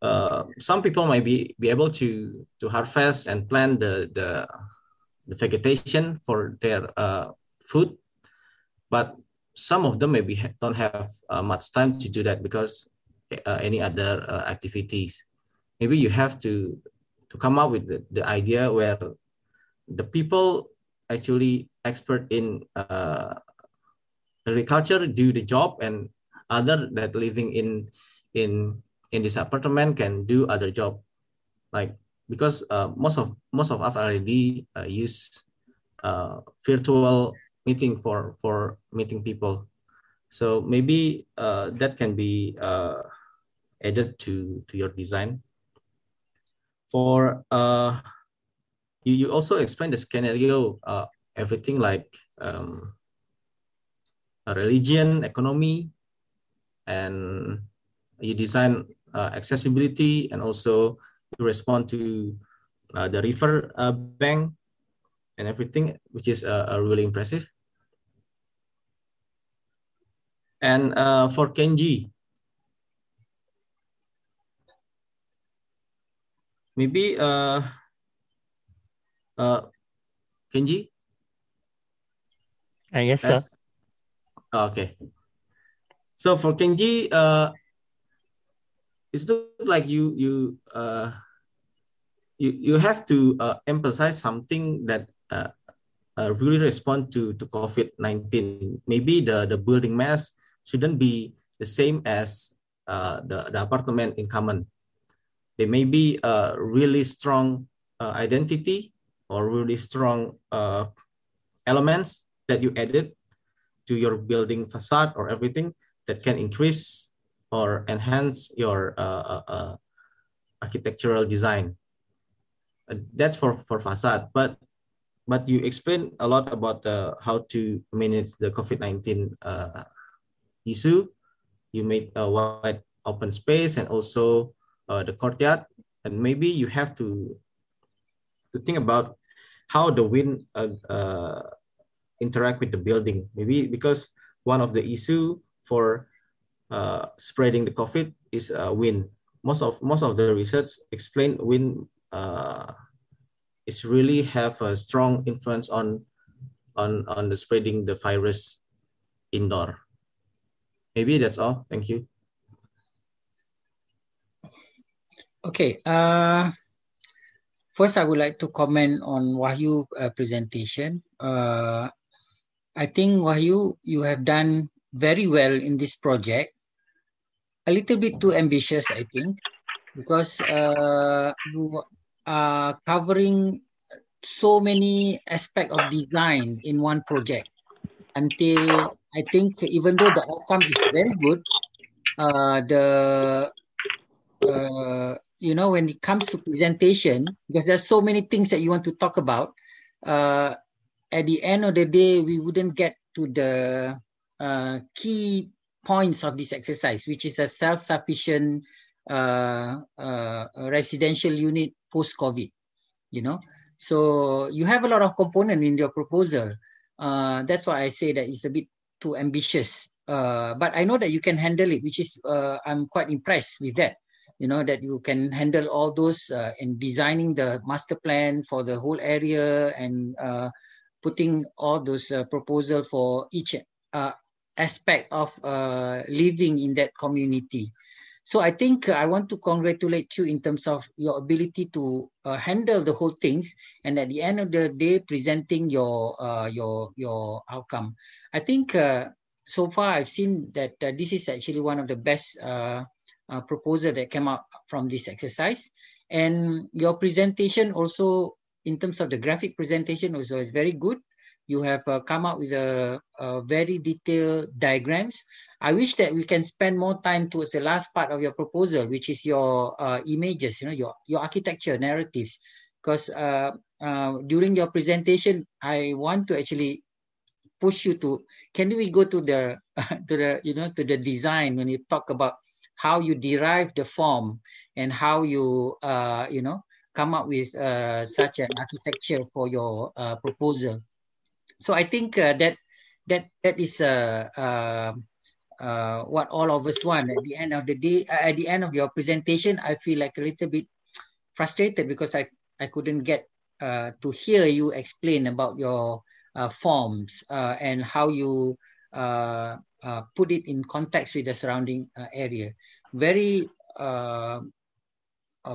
uh, some people might be, be able to to harvest and plant the the, the vegetation for their uh, food, but some of them maybe don't have uh, much time to do that because uh, any other uh, activities. Maybe you have to to come up with the, the idea where the people actually expert in uh, agriculture do the job and other that living in in in this apartment can do other job like because uh, most of most of us already uh, use uh, virtual meeting for for meeting people so maybe uh, that can be uh, added to to your design for uh, you, you also explain the scenario uh, everything like um, religion economy and you design uh, accessibility and also you respond to uh, the river uh, bank and everything, which is uh, really impressive. And uh, for Kenji, maybe uh, uh, Kenji? Uh, yes, sir. Oh, okay. So for Kenji, uh, it's look like you you uh, you you have to uh, emphasize something that uh, uh, really respond to to COVID nineteen. Maybe the the building mass shouldn't be the same as uh, the the apartment in common. They may be a really strong uh, identity or really strong uh, elements that you added to your building facade or everything that can increase or enhance your uh, uh, uh, architectural design. That's for, for facade, but but you explain a lot about how to manage the COVID-19 uh, issue. You made a wide open space and also uh, the courtyard, and maybe you have to to think about how the wind uh, uh, interact with the building. Maybe because one of the issue for uh, spreading the COVID is uh, wind. Most of most of the research explain wind uh, is really have a strong influence on on on the spreading the virus indoor. Maybe that's all. Thank you. Okay. Uh, first, I would like to comment on Wahyu uh, presentation. Uh, I think Wahyu, you have done very well in this project. A little bit too ambitious, I think, because uh, you are covering so many aspects of design in one project until I think even though the outcome is very good, uh, the uh, you know when it comes to presentation, because there's so many things that you want to talk about, uh, at the end of the day, we wouldn't get to the uh, key points of this exercise, which is a self-sufficient uh, uh, residential unit post-COVID. You know, so you have a lot of component in your proposal. Uh, that's why I say that it's a bit too ambitious. Uh, but I know that you can handle it, which is uh, I'm quite impressed with that. You know that you can handle all those uh, in designing the master plan for the whole area and uh, putting all those uh, proposal for each uh, aspect of uh, living in that community. So I think uh, I want to congratulate you in terms of your ability to uh, handle the whole things, and at the end of the day, presenting your uh, your your outcome. I think uh, so far I've seen that uh, this is actually one of the best uh, proposal that came out from this exercise, and your presentation also in terms of the graphic presentation also is very good. You have uh, come up with a, a very detailed diagrams. I wish that we can spend more time towards the last part of your proposal, which is your uh, images, you know, your, your architecture narratives. Because uh, uh, during your presentation, I want to actually push you to, can we go to the, to the, you know, to the design when you talk about how you derive the form and how you, uh, you know, come up with uh, such an architecture for your proposal. So I think uh, that that that is uh, uh, uh, what all of us want. At the end of the day, uh, at the end of your presentation, I feel like a little bit frustrated because I, I couldn't get uh, to hear you explain about your forms and how you put it in context with the surrounding area. Very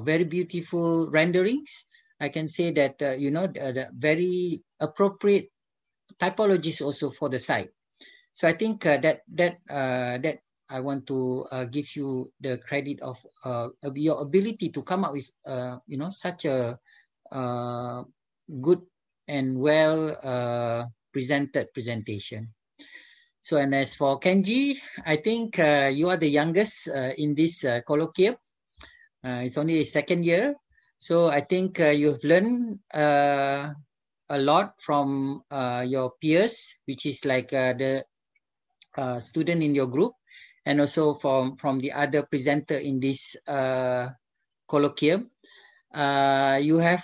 very beautiful renderings. I can say that you know the, the very appropriate typologies also for the site. So I think uh, that that uh, that I want to uh, give you the credit of uh, your ability to come up with uh, you know such a uh, good and well presented presentation. So and as for Kenji, I think you are the youngest in this colloquium. It's only a second year, so I think uh, you've learned a lot from uh, your peers, which is like uh, the uh, student in your group, and also from from the other presenter in this uh, colloquium. Uh, you have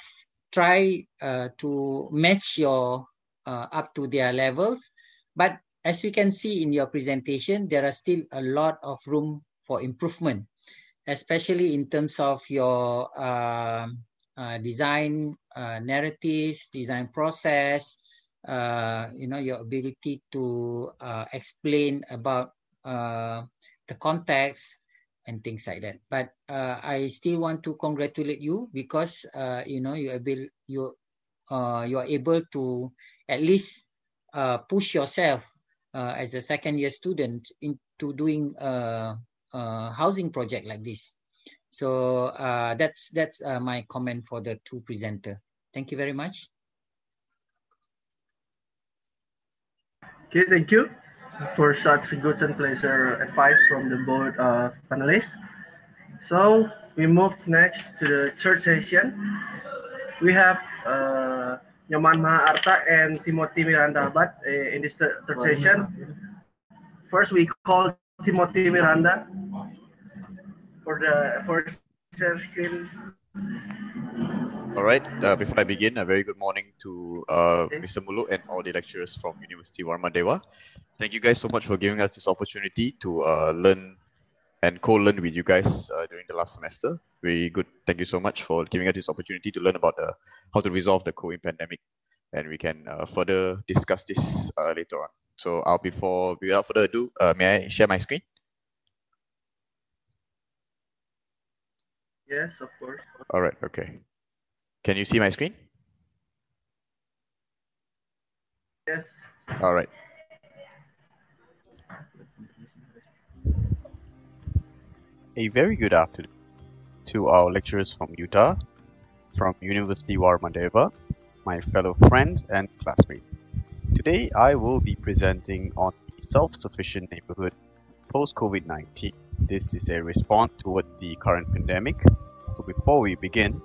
tried uh, to match your up to their levels, but as we can see in your presentation, there are still a lot of room for improvement, especially in terms of your design uh, narratives, design process, uh, you know, your ability to uh, explain about uh, the context and things like that. But uh, I still want to congratulate you because uh, you know you able you you are able to at least push yourself as a second year student into doing a, a housing project like this. So uh, that's that's uh, my comment for the two presenter. Thank you very much. Okay, thank you for such good and pleasure advice from the board uh, panelists. So we move next to the third session. We have uh, Nyoman Maha Arta and Timothy Miranda Abad uh, in this third session. First, we call Timothy Miranda for the first share screen. All right. Uh, before I begin, a very good morning to uh, Mr. Muluk and all the lecturers from University Warmadewa. Thank you guys so much for giving us this opportunity to uh, learn and co-learn with you guys uh, during the last semester. Very good. Thank you so much for giving us this opportunity to learn about the, how to resolve the COVID pandemic, and we can uh, further discuss this uh, later on. So, I'll before without further ado, uh, may I share my screen? Yes, of course. All right. Okay. Can you see my screen? Yes. All right. A very good afternoon to our lecturers from UTAR, from University Warmadewa, my fellow friends and classmates. Today I will be presenting on the self-sufficient neighborhood post-COVID-19. This is a response toward the current pandemic. So before we begin,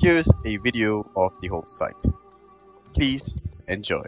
here's a video of the whole site. Please enjoy.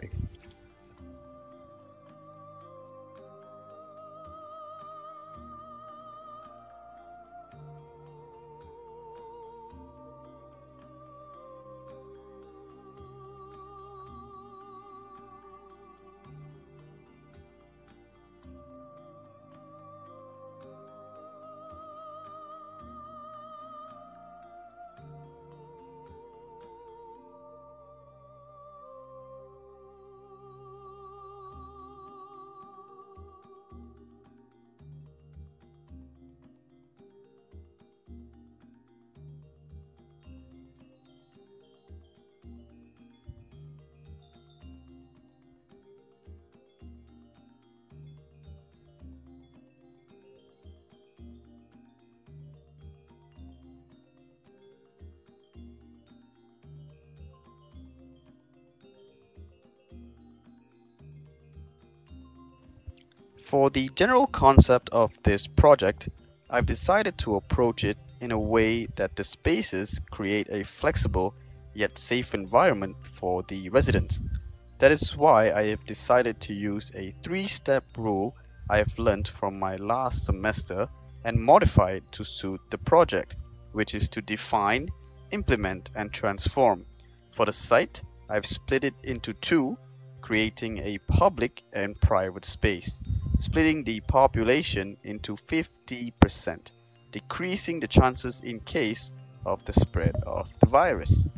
For the general concept of this project, I've decided to approach it in a way that the spaces create a flexible yet safe environment for the residents. That is why I have decided to use a three-step rule I have learned from my last semester and modify it to suit the project, which is to define, implement and transform. For the site, I've split it into two, creating a public and private space splitting the population into 50%, decreasing the chances in case of the spread of the virus.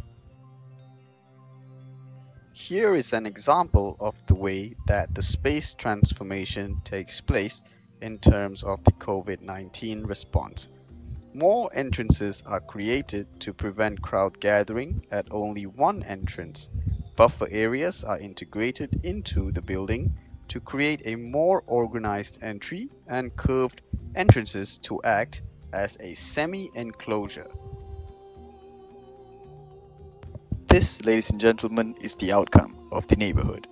Here is an example of the way that the space transformation takes place in terms of the COVID-19 response. More entrances are created to prevent crowd gathering at only one entrance. Buffer areas are integrated into the building to create a more organized entry and curved entrances to act as a semi-enclosure. This, ladies and gentlemen, is the outcome of the neighborhood.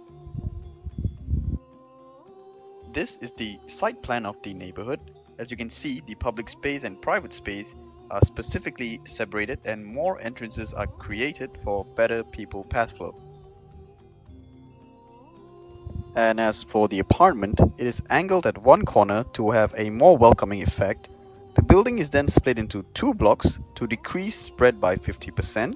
This is the site plan of the neighborhood. As you can see, the public space and private space are specifically separated and more entrances are created for better people path flow. And as for the apartment, it is angled at one corner to have a more welcoming effect. The building is then split into two blocks to decrease spread by 50%.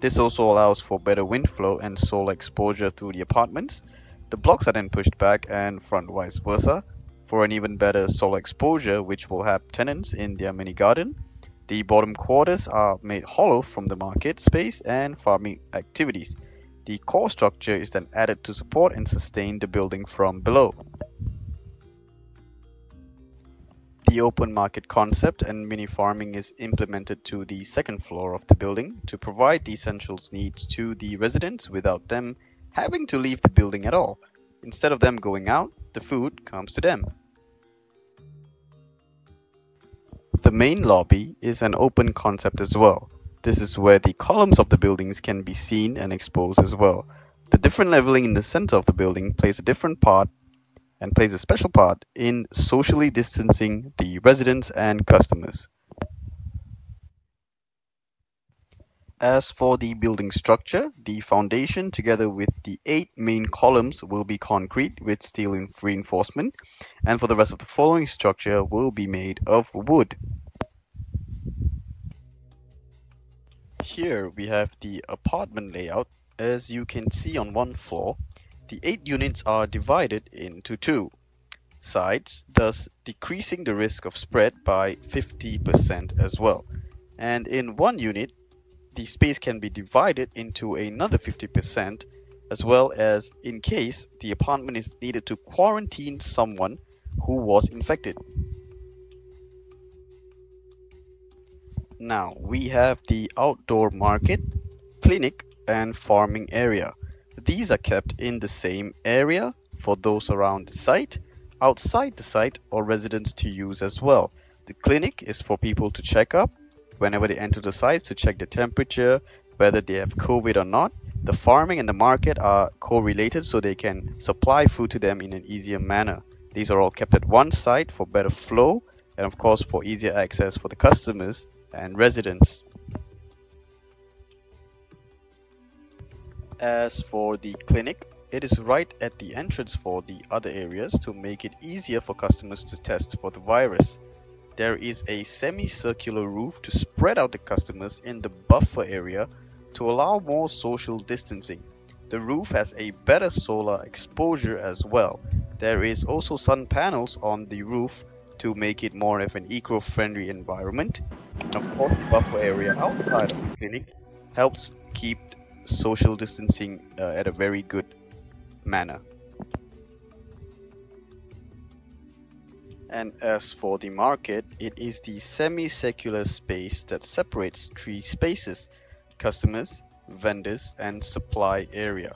This also allows for better wind flow and solar exposure through the apartments. The blocks are then pushed back and front vice versa for an even better solar exposure which will have tenants in their mini garden. The bottom quarters are made hollow from the market space and farming activities. The core structure is then added to support and sustain the building from below. The open market concept and mini farming is implemented to the second floor of the building to provide the essentials needs to the residents without them having to leave the building at all. Instead of them going out, the food comes to them. The main lobby is an open concept as well. This is where the columns of the buildings can be seen and exposed as well. The different leveling in the center of the building plays a different part and plays a special part in socially distancing the residents and customers. As for the building structure, the foundation together with the eight main columns will be concrete with steel reinforcement and for the rest of the following structure will be made of wood. Here we have the apartment layout. As you can see on one floor, the eight units are divided into two sides, thus decreasing the risk of spread by 50% as well. And in one unit, the space can be divided into another 50% as well as in case the apartment is needed to quarantine someone who was infected. Now we have the outdoor market, clinic and farming area. These are kept in the same area for those around the site, outside the site or residents to use as well. The clinic is for people to check up whenever they enter the site to check the temperature, whether they have COVID or not, The farming and the market are correlated so they can supply food to them in an easier manner. These are all kept at one site for better flow and of course for easier access for the customers and residents. As for the clinic, it is right at the entrance for the other areas to make it easier for customers to test for the virus. There is a semicircular roof to spread out the customers in the buffer area to allow more social distancing. The roof has a better solar exposure as well. There is also sun panels on the roof to make it more of an eco-friendly environment. Of course, the buffer area outside of the clinic helps keep social distancing uh, at a very good manner. And as for the market, it is the semicircular space that separates three spaces customers, vendors, and supply area.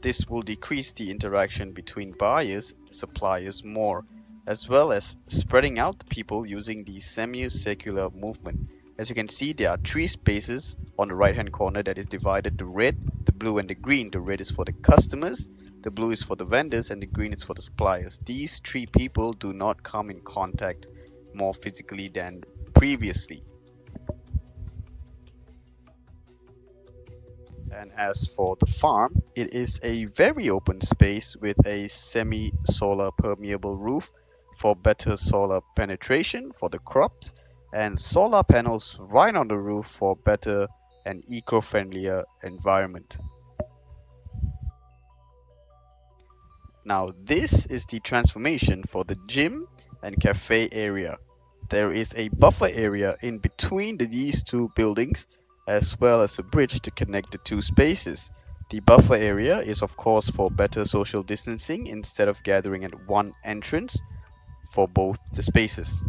This will decrease the interaction between buyers suppliers more, as well as spreading out the people using the semicircular movement. As you can see, there are three spaces on the right hand corner that is divided the red, the blue, and the green. The red is for the customers, the blue is for the vendors, and the green is for the suppliers. These three people do not come in contact more physically than previously. And as for the farm, it is a very open space with a semi solar permeable roof for better solar penetration for the crops and solar panels right on the roof for better and eco-friendlier environment. Now this is the transformation for the gym and cafe area. There is a buffer area in between these two buildings as well as a bridge to connect the two spaces. The buffer area is of course for better social distancing instead of gathering at one entrance for both the spaces.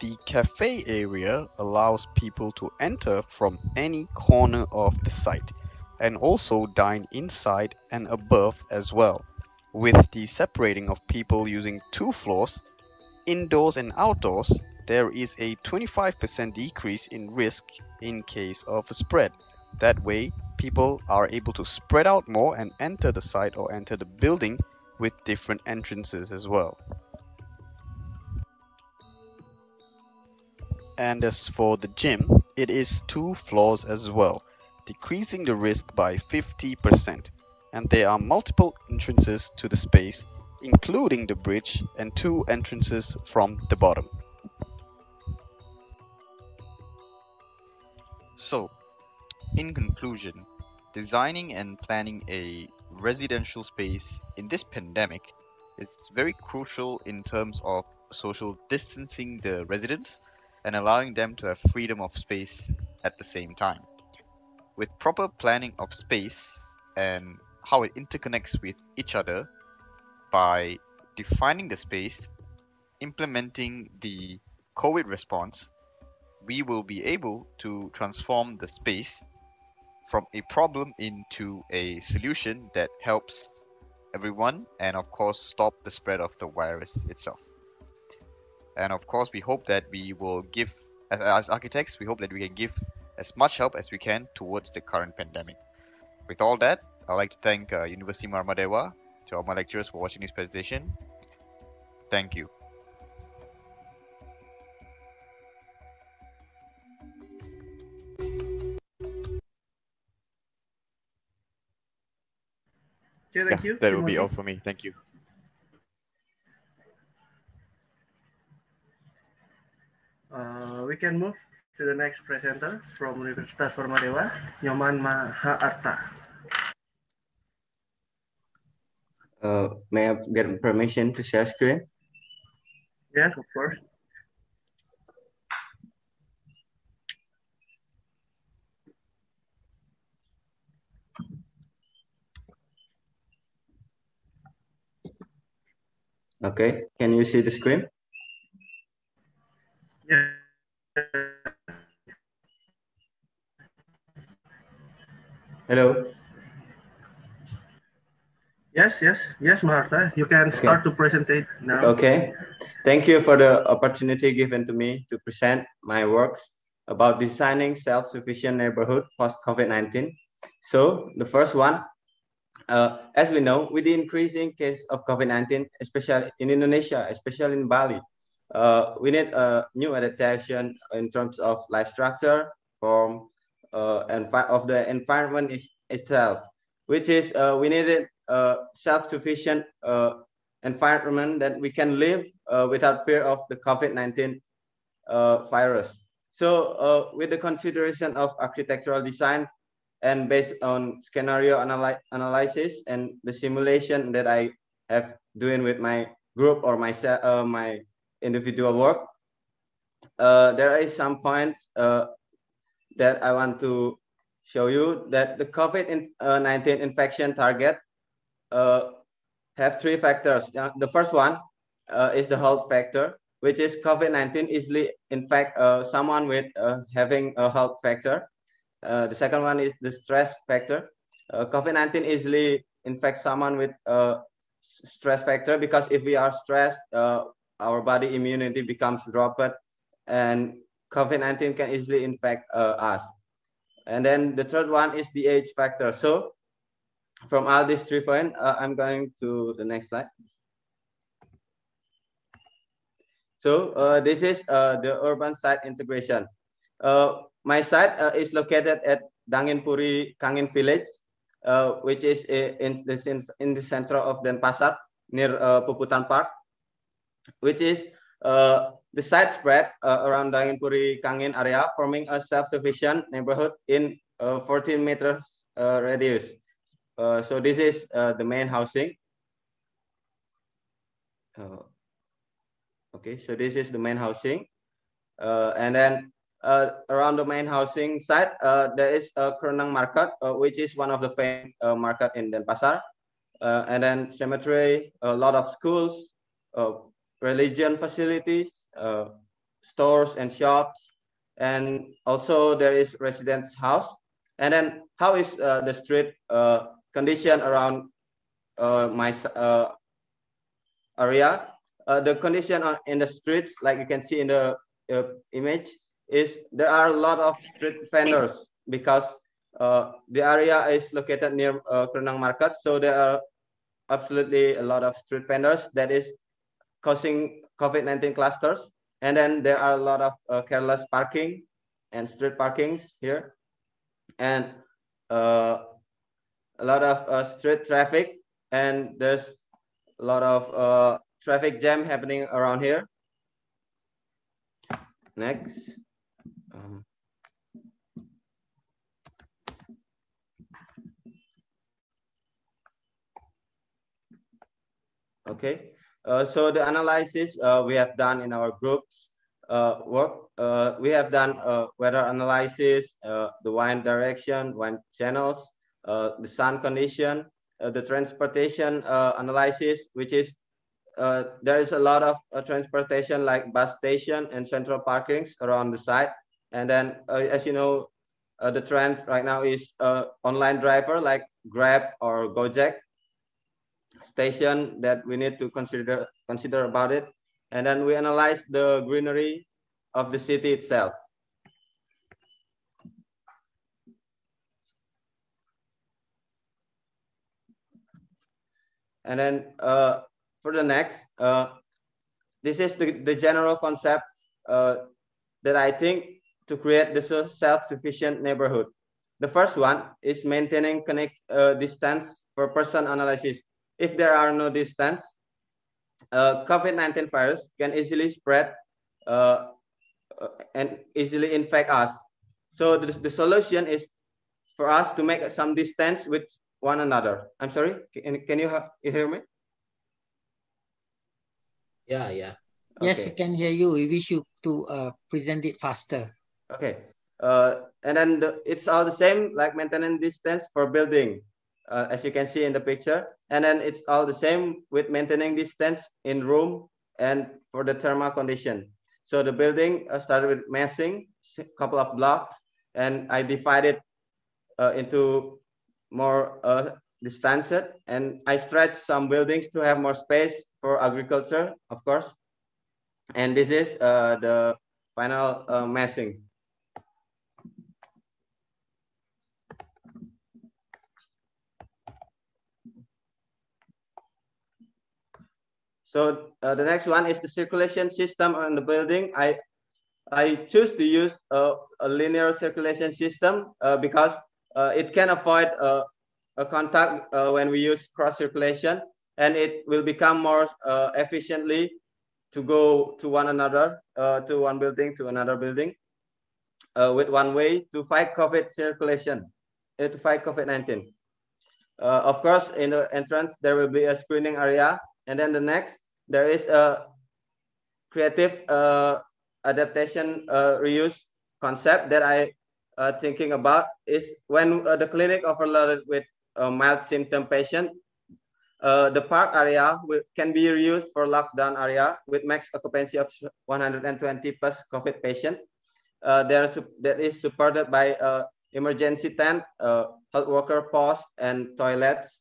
The cafe area allows people to enter from any corner of the site and also dine inside and above as well. With the separating of people using two floors, indoors and outdoors, there is a 25% decrease in risk in case of a spread. That way, people are able to spread out more and enter the site or enter the building with different entrances as well. And as for the gym, it is two floors as well, decreasing the risk by 50%. And there are multiple entrances to the space, including the bridge and two entrances from the bottom. So, in conclusion, designing and planning a residential space in this pandemic is very crucial in terms of social distancing the residents and allowing them to have freedom of space at the same time. With proper planning of space and how it interconnects with each other by defining the space, implementing the COVID response, we will be able to transform the space from a problem into a solution that helps everyone and of course stop the spread of the virus itself. And of course we hope that we will give as, as architects we hope that we can give as much help as we can towards the current pandemic. With all that i'd like to thank uh, university Warmadewa to all my lecturers for watching this presentation. Thank you thank yeah, you. that will be Terima all for me thank you Uh, we can move to the next presenter from Universitas Warmadewa, Nyoman Mahaarta. Uh, may I get permission to share screen? Yes, of course. Okay, can you see the screen? Yeah. Hello. Yes, yes, yes, Maharta. You can start to present it now. Okay. Thank you for the opportunity given to me to present my works about designing self-sufficient neighborhood post-COVID-19. So the first one, uh, as we know, with the increasing case of COVID-19, especially in Indonesia, especially in Bali, uh, we need a new adaptation in terms of life structure, form, uh, and of the environment is, itself, which is uh, we needed a self-sufficient uh, environment that we can live uh, without fear of the COVID-19 uh, virus. So uh, with the consideration of architectural design and based on scenario analy analysis and the simulation that I have doing with my group or my, uh, my individual work, uh, there is some points uh, that I want to show you that the COVID-19 uh, infection target have three factors. The first one is the health factor which is COVID-19 easily infect uh, someone with uh, having a health factor. Uh, the second one is the stress factor. Uh, COVID-19 easily infects someone with a stress factor because if we are stressed, uh, our body immunity becomes dropped and COVID-19 can easily infect uh, us. And then the third one is the age factor. So from all these three points, I'm going to the next slide. So uh, this is uh, the urban site integration. Uh, my site uh, is located at Danginpuri Kangin village, uh, which is in the, in the center of Denpasar near uh, Puputan Park, which is the site spread around Danginpuri Kangin area, forming a self-sufficient neighborhood in 14 meter radius. so this is the main housing. Okay, so this is the main housing. Uh, and then uh, around the main housing site, uh, there is a Kreneng market, uh, which is one of the famous uh, market in Denpasar. Uh, and then cemetery, a lot of schools, religion facilities, stores and shops. And also there is residence house. And then how is the street condition around my area? uh, the condition on, in the streets, like you can see in the uh, image, is there are a lot of street vendors because uh, the area is located near uh, Kreneng Market. So there are absolutely a lot of street vendors that is causing COVID-19 clusters. And then there are a lot of uh, careless parking and street parkings here. And uh, a lot of uh, street traffic. And there's a lot of uh, traffic jam happening around here. Next. Um, okay, uh, so the analysis uh, we have done in our groups uh, work, uh, we have done uh, weather analysis, uh, the wind direction, wind channels, the sun condition, the transportation analysis, which is there is a lot of transportation like bus station and central parkings around the site. And then, uh, as you know, uh, the trend right now is uh, online driver like Grab or Gojek station that we need to consider consider about it. And then we analyze the greenery of the city itself. And then uh, for the next, uh, this is the, the general concept uh, that I think to create the self-sufficient neighborhood. The first one is maintaining connect uh, distance for person analysis. If there are no distance, uh, COVID-19 virus can easily spread uh, uh, and easily infect us. So the, the solution is for us to make some distance with one another. I'm sorry, can, can you, have, you hear me? Yeah, yeah. Yes, we can hear you. We wish you to uh, present it faster. Okay. Uh, and then the, it's all the same, like maintaining distance for building, uh, as you can see in the picture. And then it's all the same with maintaining distance in room and for the thermal condition. So the building uh, started with massing, a couple of blocks, and I divided uh, into more uh, distance and I stretched some buildings to have more space for agriculture, of course. And this is uh, the final uh, massing. So uh, the next one is the circulation system on the building. I I choose to use a, a linear circulation system uh, because uh, it can avoid uh, a contact uh, when we use cross circulation and it will become more uh, efficiently to go to one another, to one building to another building with one way to fight COVID circulation, to fight COVID-19. of course, in the entrance, there will be a screening area. And then the next, there is a creative adaptation uh, reuse concept that I uh, thinking about is when uh, the clinic overloaded with a mild symptom patient, uh, the park area can be reused for lockdown area with max occupancy of 120 plus COVID patient. Uh, there is, that is supported by uh, emergency tent, health worker post, and toilets.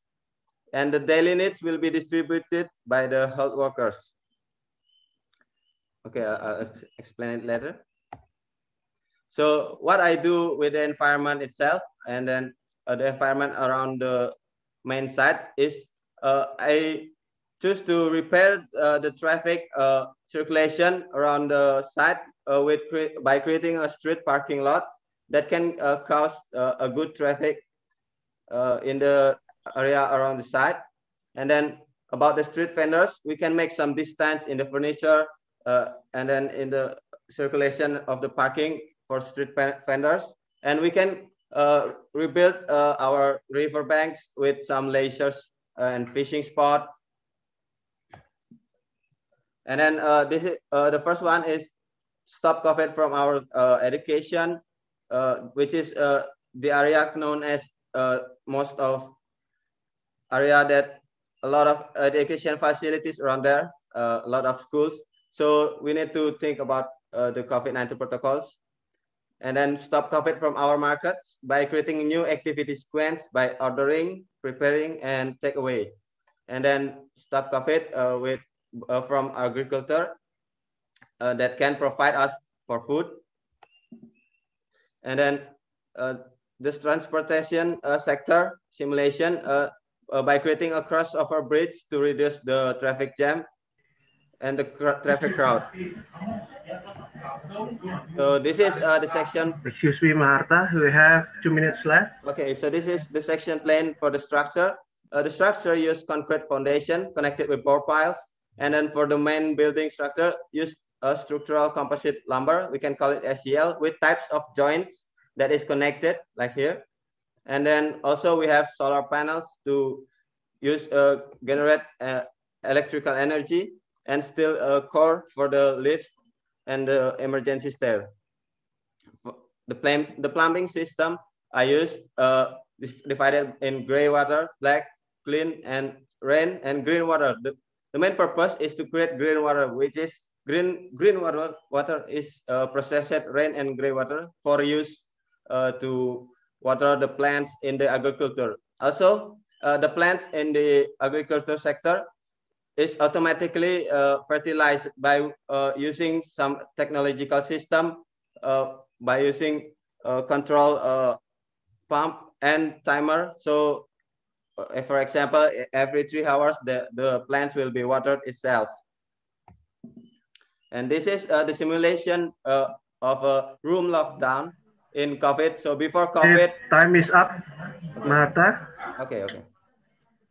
And the daily needs will be distributed by the health workers. Okay, I'll explain it later. So what I do with the environment itself and then uh, the environment around the main site is uh, I choose to repair uh, the traffic uh, circulation around the site uh, with cre by creating a street parking lot that can uh, cause a good traffic in the area around the site. And then about the street vendors, we can make some distance in the furniture uh, and then in the circulation of the parking for street vendors. And we can uh, rebuild uh, our river banks with some lasers and fishing spot. And then uh, this is uh, the first one is stop COVID from our uh, education, which is the area known as most of area that a lot of education facilities around there, a lot of schools. So we need to think about uh, the COVID-19 protocols and then stop COVID from our markets by creating new activity sequence by ordering, preparing, and take away. And then stop COVID uh, with uh, from agriculture uh, that can provide us for food. And then uh, this transportation uh, sector simulation by creating a crossover bridge to reduce the traffic jam and the traffic crowd. So this is uh, the section. Excuse me, Marta. We have two minutes left. Okay, so this is the section plan for the structure. Uh, the structure use concrete foundation connected with bore piles. And then for the main building structure, use a structural composite lumber. We can call it SCL with types of joints that is connected like here. And then also we have solar panels to use uh, generate uh, electrical energy and still a core for the lifts and the emergency stair. The, plan, the plumbing system I use uh, divided in gray water, black, clean, and rain and green water. The, the main purpose is to create green water, which is green green water. Water is uh, processed rain and gray water for use uh, to water the plants in the agriculture. Also, uh, the plants in the agriculture sector is automatically uh, fertilized by uh, using some technological system uh, by using uh, control uh, pump and timer. So for example, every three hours, the, the plants will be watered itself. And this is the simulation of a room lockdown in COVID. So before COVID. Time is up, Marta. Okay, okay.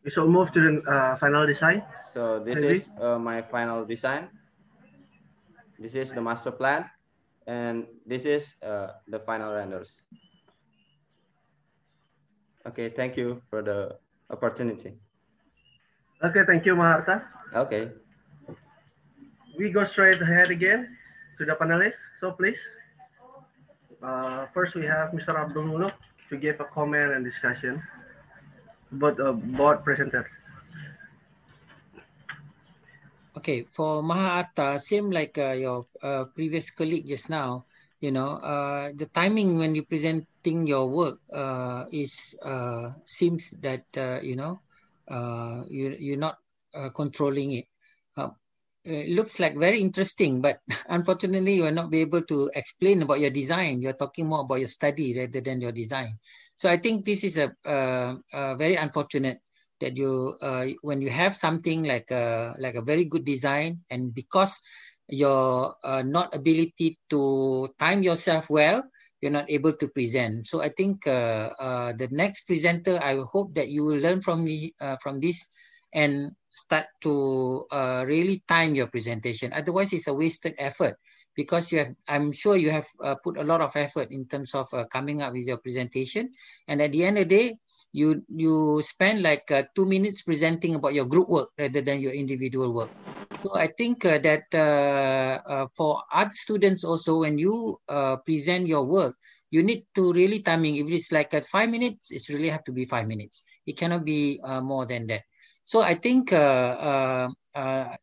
We shall move to the uh, final design. So this Maybe? is uh, my final design. This is the master plan. And this is uh, the final renders. Okay, thank you for the opportunity. Okay, thank you, Maharta. Okay. We go straight ahead again to the panelists. So please, uh, first we have Mr. Abdul Muluk to give a comment and discussion board, uh, board presenter. Okay, for Maha Arta, same like uh, your uh, previous colleague just now, you know, uh, the timing when you presenting your work uh, is uh, seems that uh, you know uh, you you're not uh, controlling it. It looks like very interesting, but unfortunately, you are not be able to explain about your design. You're talking more about your study rather than your design. So I think this is a, uh, very unfortunate that you uh, when you have something like a like a very good design and because your uh, not ability to time yourself well you're not able to present so i think uh, uh, the next presenter i hope that you will learn from me from this and start to uh, really time your presentation. Otherwise it's a wasted effort because you have i'm sure you have uh, put a lot of effort in terms of uh, coming up with your presentation. And at the end of the day you you spend like uh, two minutes presenting about your group work rather than your individual work. So i think uh, that uh, for other students also when you present your work you need to really timing. If it's like at five minutes it's really have to be five minutes. It cannot be more than that so i think the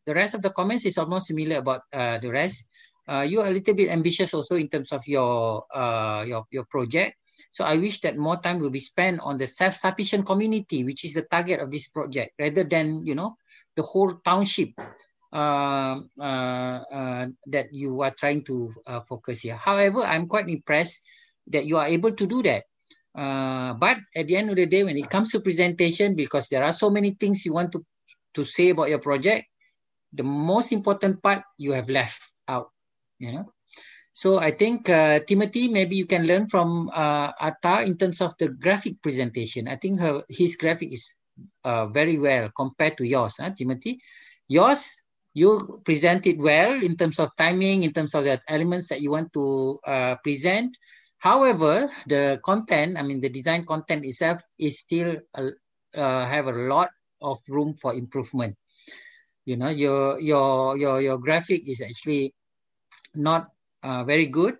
rest of the comments is almost similar about the rest uh, you are a little bit ambitious also in terms of your uh, your your project. So I wish that more time will be spent on the self-sufficient community, which is the target of this project, rather than you know the whole township uh, uh, uh, that you are trying to uh, focus here. However, I'm quite impressed that you are able to do that. Uh, but at the end of the day, when it comes to presentation, because there are so many things you want to, to say about your project, the most important part you have left out you know? So i think uh, timothy maybe you can learn from uh, atta in terms of the graphic presentation. I think her his graphic is uh, very well compared to yours huh, timothy? Yours you present it well in terms of timing in terms of the elements that you want to uh, present however the content i mean the design content itself is still uh, have a lot of room for improvement you know your your your your graphic is actually not uh, very good.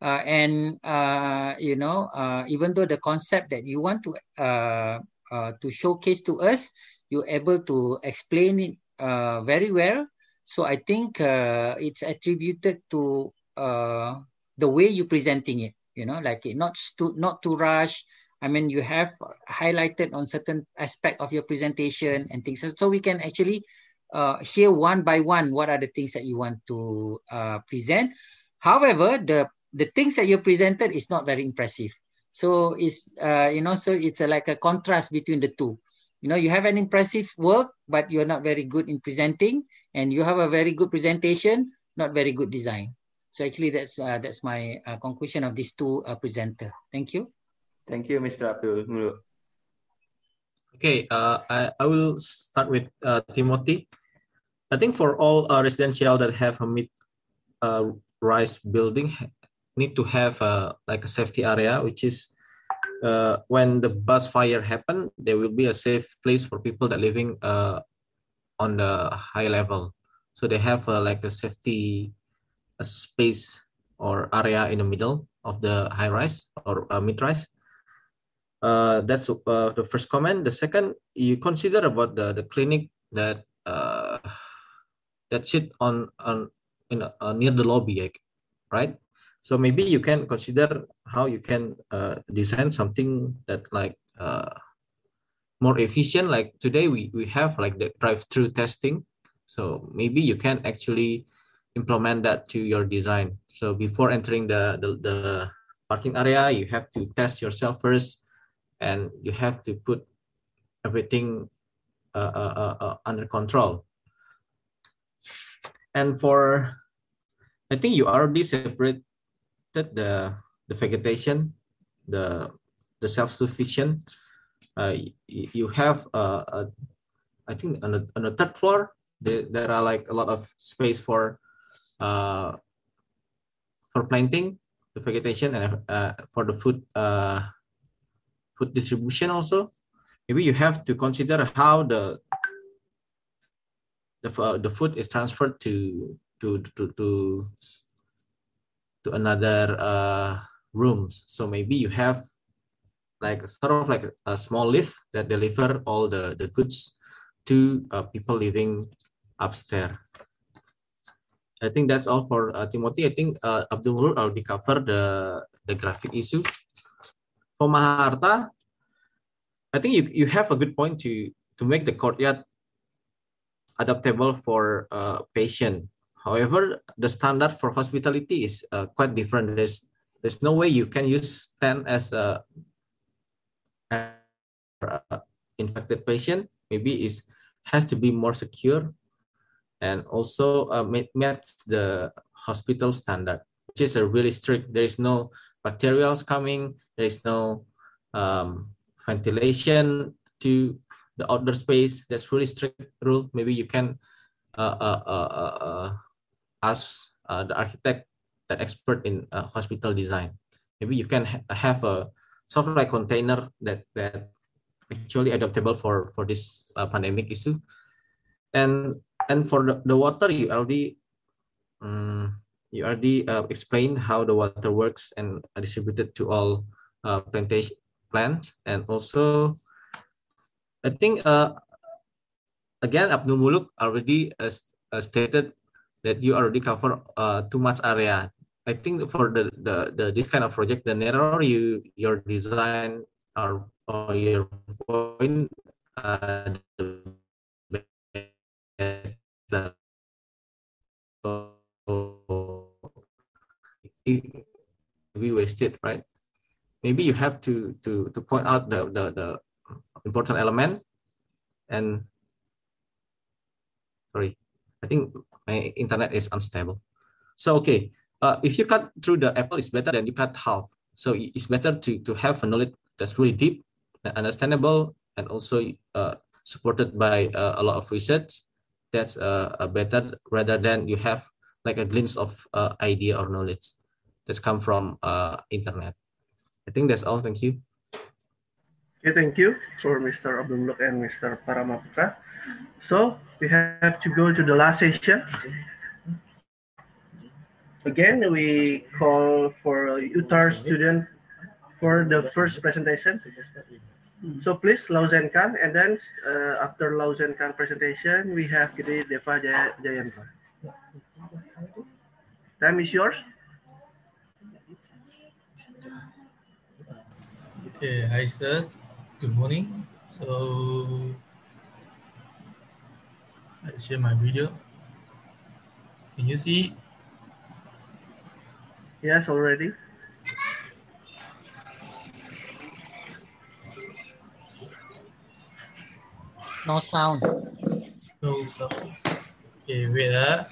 Uh, and uh, you know, uh, even though the concept that you want to uh, uh, to showcase to us, you're able to explain it very well. So I think it's attributed to the way you're presenting it. You know, like it not to not to rush. I mean, you have highlighted on certain aspect of your presentation and things. So, so we can actually uh, hear one by one what are the things that you want to uh, present. However, the the things that you presented is not very impressive. So it's uh, you know so it's a, like a contrast between the two. You know you have an impressive work, but you're not very good in presenting, and you have a very good presentation, not very good design. So actually, that's uh, that's my uh, conclusion of these two uh, presenter. Thank you. Thank you, Mr. Abdul Mulu. Okay, uh, I, I will start with uh, Timothy. I think for all uh, residential that have a mid uh, rise building need to have a, like a safety area, which is uh, when the bus fire happen, there will be a safe place for people that living uh, on the high level. So they have uh, like a safety a space or area in the middle of the high rise or uh, mid rise. Uh, that's uh, the first comment. The second, you consider about the, the clinic that uh, that sit on on in uh, near the lobby, right? So maybe you can consider how you can uh, design something that like uh, more efficient. Like today we we have like the drive-through testing, so maybe you can actually implement that to your design. So before entering the the, the parking area, you have to test yourself first, and you have to put everything uh, uh, uh, uh under control. And for, I think you already separated the the vegetation, the the self-sufficient. Uh, you have uh, a, I think on the, on the third floor, there, there are like a lot of space for uh, for planting the vegetation and uh, for the food uh, food distribution also. Maybe you have to consider how the the, uh, the food is transferred to to to to, to another uh, rooms. So maybe you have like sort of like a small lift that deliver all the the goods to uh, people living upstairs. I think that's all for uh, Timothy. I think uh, Abdul already covered the the graphic issue. For Maharta, I think you you have a good point to to make the courtyard adaptable for uh, patient. However, the standard for hospitality is uh, quite different. There's there's no way you can use tent as a, a infected patient maybe is has to be more secure and also uh, match the hospital standard, which is a really strict. There is no bacterials coming. There is no um, ventilation to the outdoor space. That's really strict rule. Maybe you can uh, uh, uh, uh, uh ask the architect, the expert in hospital design. Maybe you can ha have a software container that that actually adaptable for for this pandemic issue. And and for the, the water, you already um, you already uh, explained how the water works and distributed to all uh, plantation plants and also I think uh, again Abdul Muluk already uh, uh, stated that you already cover uh, too much area. I think for the, the, the this kind of project, the narrower you your design or, or your point, uh, the better. we wasted, right? Maybe you have to to to point out the the, the important element and sorry, I think my internet is unstable. So okay, uh, if you cut through the apple, it's better than you cut half. So it's better to to have a knowledge that's really deep and understandable and also uh, supported by uh, a lot of research. That's a better rather than you have like a glimpse of uh, idea or knowledge that's come from uh, internet. I think that's all. Thank you. Okay, thank you for Mr. Abdul and Mr. Paramaputra. So we have to go to the last session. Again, we call for UTAR student for the first presentation. So please, Lau Kang, and then uh, after Lau Kang presentation, we have Gede Deva Jayanto. Time is yours. Okay, hi sir. Good morning. So I share my video. Can you see? Yes, already. No sound. No sound. Okay, wait. Uh.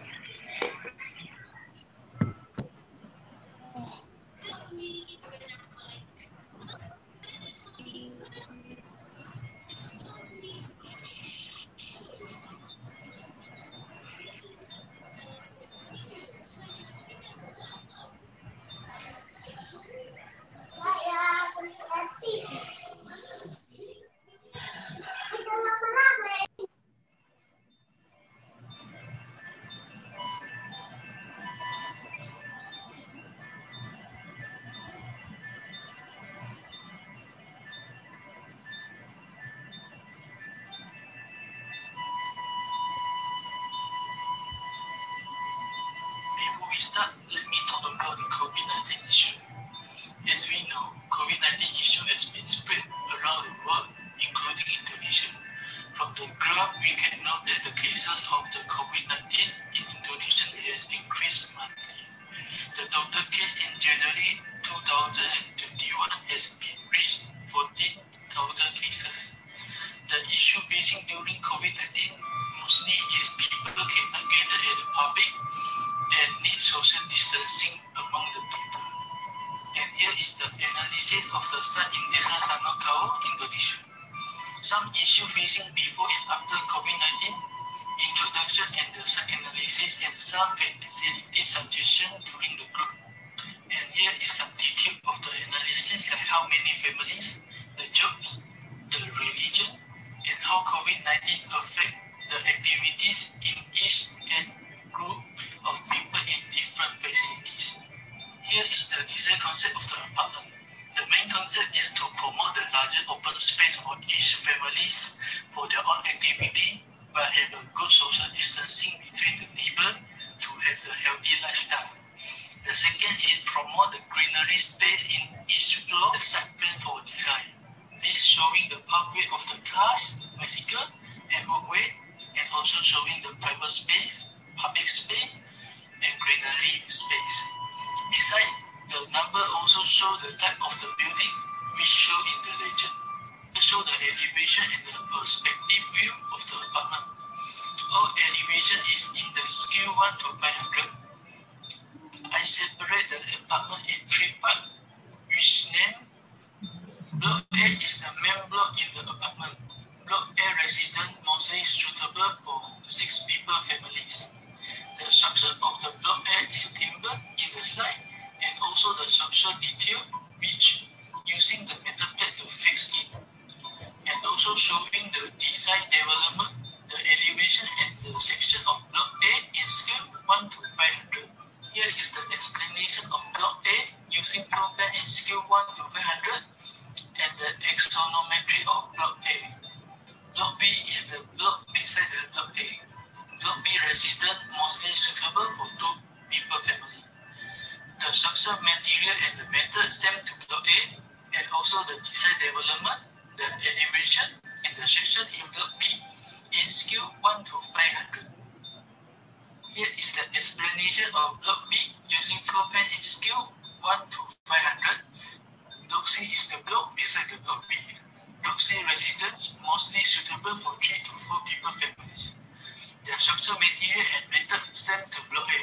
The structural material and method stem to block A,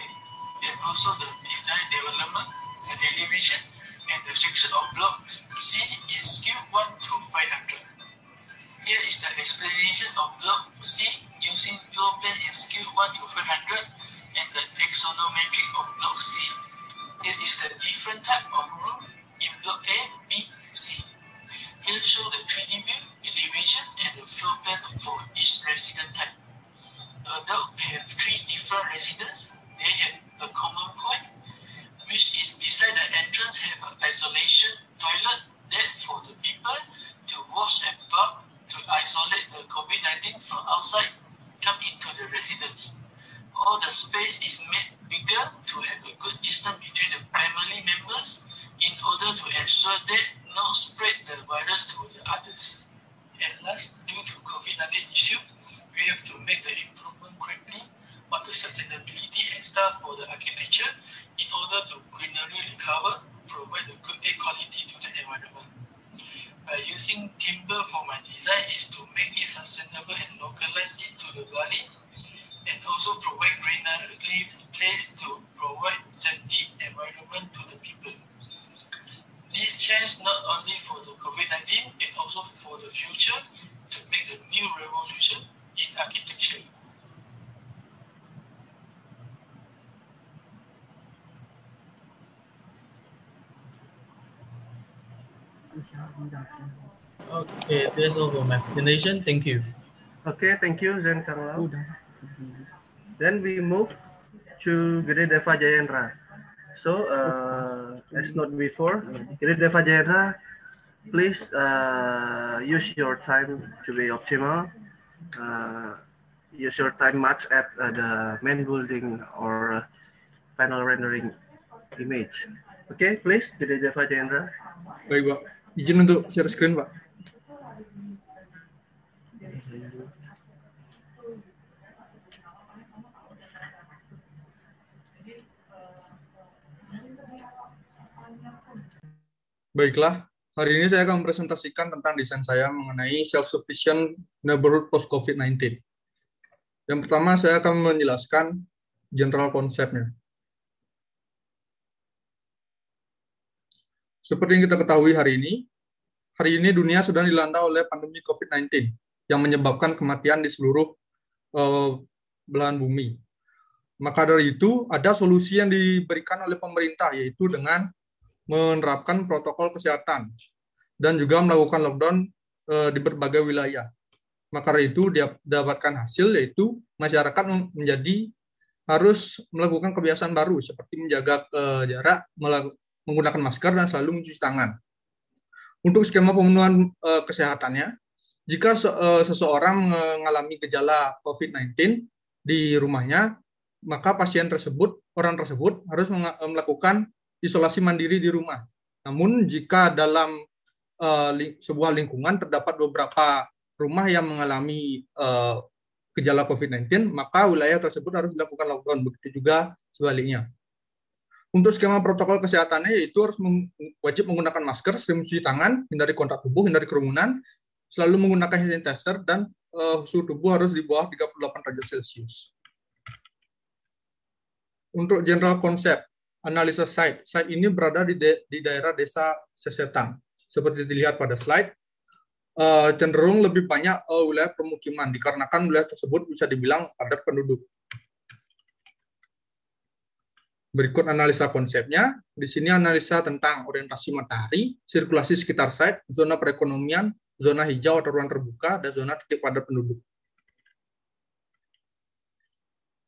and also the design development, the elevation, and the section of block C in scale 1 to 500. Here is the explanation of block C using floor plan in scale 1 to 500 and the axonometric of block C. Here is the different type of room in block A, B, and C. Here show the 3D view, elevation, and the floor plan for each resident type. Uh, Adult have three different residents. They have a common point, which is beside the entrance have an isolation toilet there for the people to wash and bath to isolate the COVID-19 from outside come into the residence. All the space is made bigger to have a good distance between the family members in order to ensure that not spread the virus to the others. And last, due to COVID-19 issue, we have to make the improvement quickly on the sustainability and stuff for the architecture in order to greenery recover, provide the good air quality to the environment. By using timber for my design is to make it sustainable and localize it to the valley and also provide greenery place to provide safety environment to the people. This change not only for the COVID-19, but also for the future to make the new revolution in architecture. Okay, that's all for my presentation. Thank you. Okay, thank you, Zen Kang Then we move to Gede Deva Jayendra. So, uh, as not before, Gede Deva Jayendra, please uh, use your time to be optimal. Uh, use your time much at uh, the main building or uh, final rendering image. Okay, please, Gede Deva Jayendra. Baik, Pak. Izin untuk share screen, Pak. Baiklah, hari ini saya akan mempresentasikan tentang desain saya mengenai self-sufficient neighborhood post-COVID-19. Yang pertama, saya akan menjelaskan general konsepnya. Seperti yang kita ketahui hari ini, hari ini dunia sedang dilanda oleh pandemi COVID-19 yang menyebabkan kematian di seluruh uh, belahan bumi. Maka dari itu, ada solusi yang diberikan oleh pemerintah, yaitu dengan menerapkan protokol kesehatan dan juga melakukan lockdown uh, di berbagai wilayah. Maka dari itu, didapatkan hasil yaitu masyarakat menjadi harus melakukan kebiasaan baru seperti menjaga uh, jarak, menggunakan masker dan selalu mencuci tangan. Untuk skema pemenuhan uh, kesehatannya, jika se uh, seseorang mengalami gejala COVID-19 di rumahnya, maka pasien tersebut, orang tersebut harus melakukan isolasi mandiri di rumah. Namun jika dalam uh, ling sebuah lingkungan terdapat beberapa rumah yang mengalami uh, gejala COVID-19, maka wilayah tersebut harus dilakukan lockdown. Begitu juga sebaliknya. Untuk skema protokol kesehatannya yaitu harus meng wajib menggunakan masker, sering mencuci tangan, hindari kontak tubuh, hindari kerumunan, selalu menggunakan hand sanitizer dan uh, suhu tubuh harus di bawah 38 derajat Celcius. Untuk general konsep analisa site, site ini berada di, de, di daerah desa Sesetang. Seperti dilihat pada slide, uh, cenderung lebih banyak uh, wilayah permukiman dikarenakan wilayah tersebut bisa dibilang padat penduduk. Berikut analisa konsepnya. Di sini analisa tentang orientasi matahari, sirkulasi sekitar site, zona perekonomian, zona hijau atau ruang terbuka, dan zona titik padat penduduk.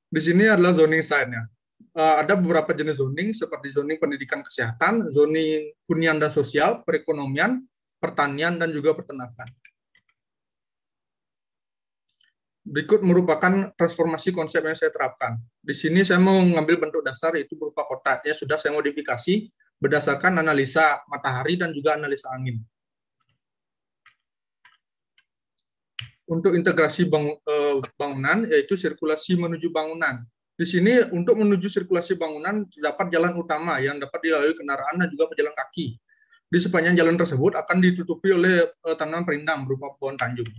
Di sini adalah zoning site-nya. Uh, ada beberapa jenis zoning seperti zoning pendidikan kesehatan, zoning hunian dan sosial, perekonomian, pertanian, dan juga peternakan. Berikut merupakan transformasi konsep yang saya terapkan. Di sini saya mau mengambil bentuk dasar yaitu berupa kotak. Ya sudah saya modifikasi berdasarkan analisa matahari dan juga analisa angin. Untuk integrasi eh, bangunan yaitu sirkulasi menuju bangunan. Di sini untuk menuju sirkulasi bangunan terdapat jalan utama yang dapat dilalui kendaraan dan juga pejalan kaki. Di sepanjang jalan tersebut akan ditutupi oleh eh, tanaman perindang berupa pohon tanjung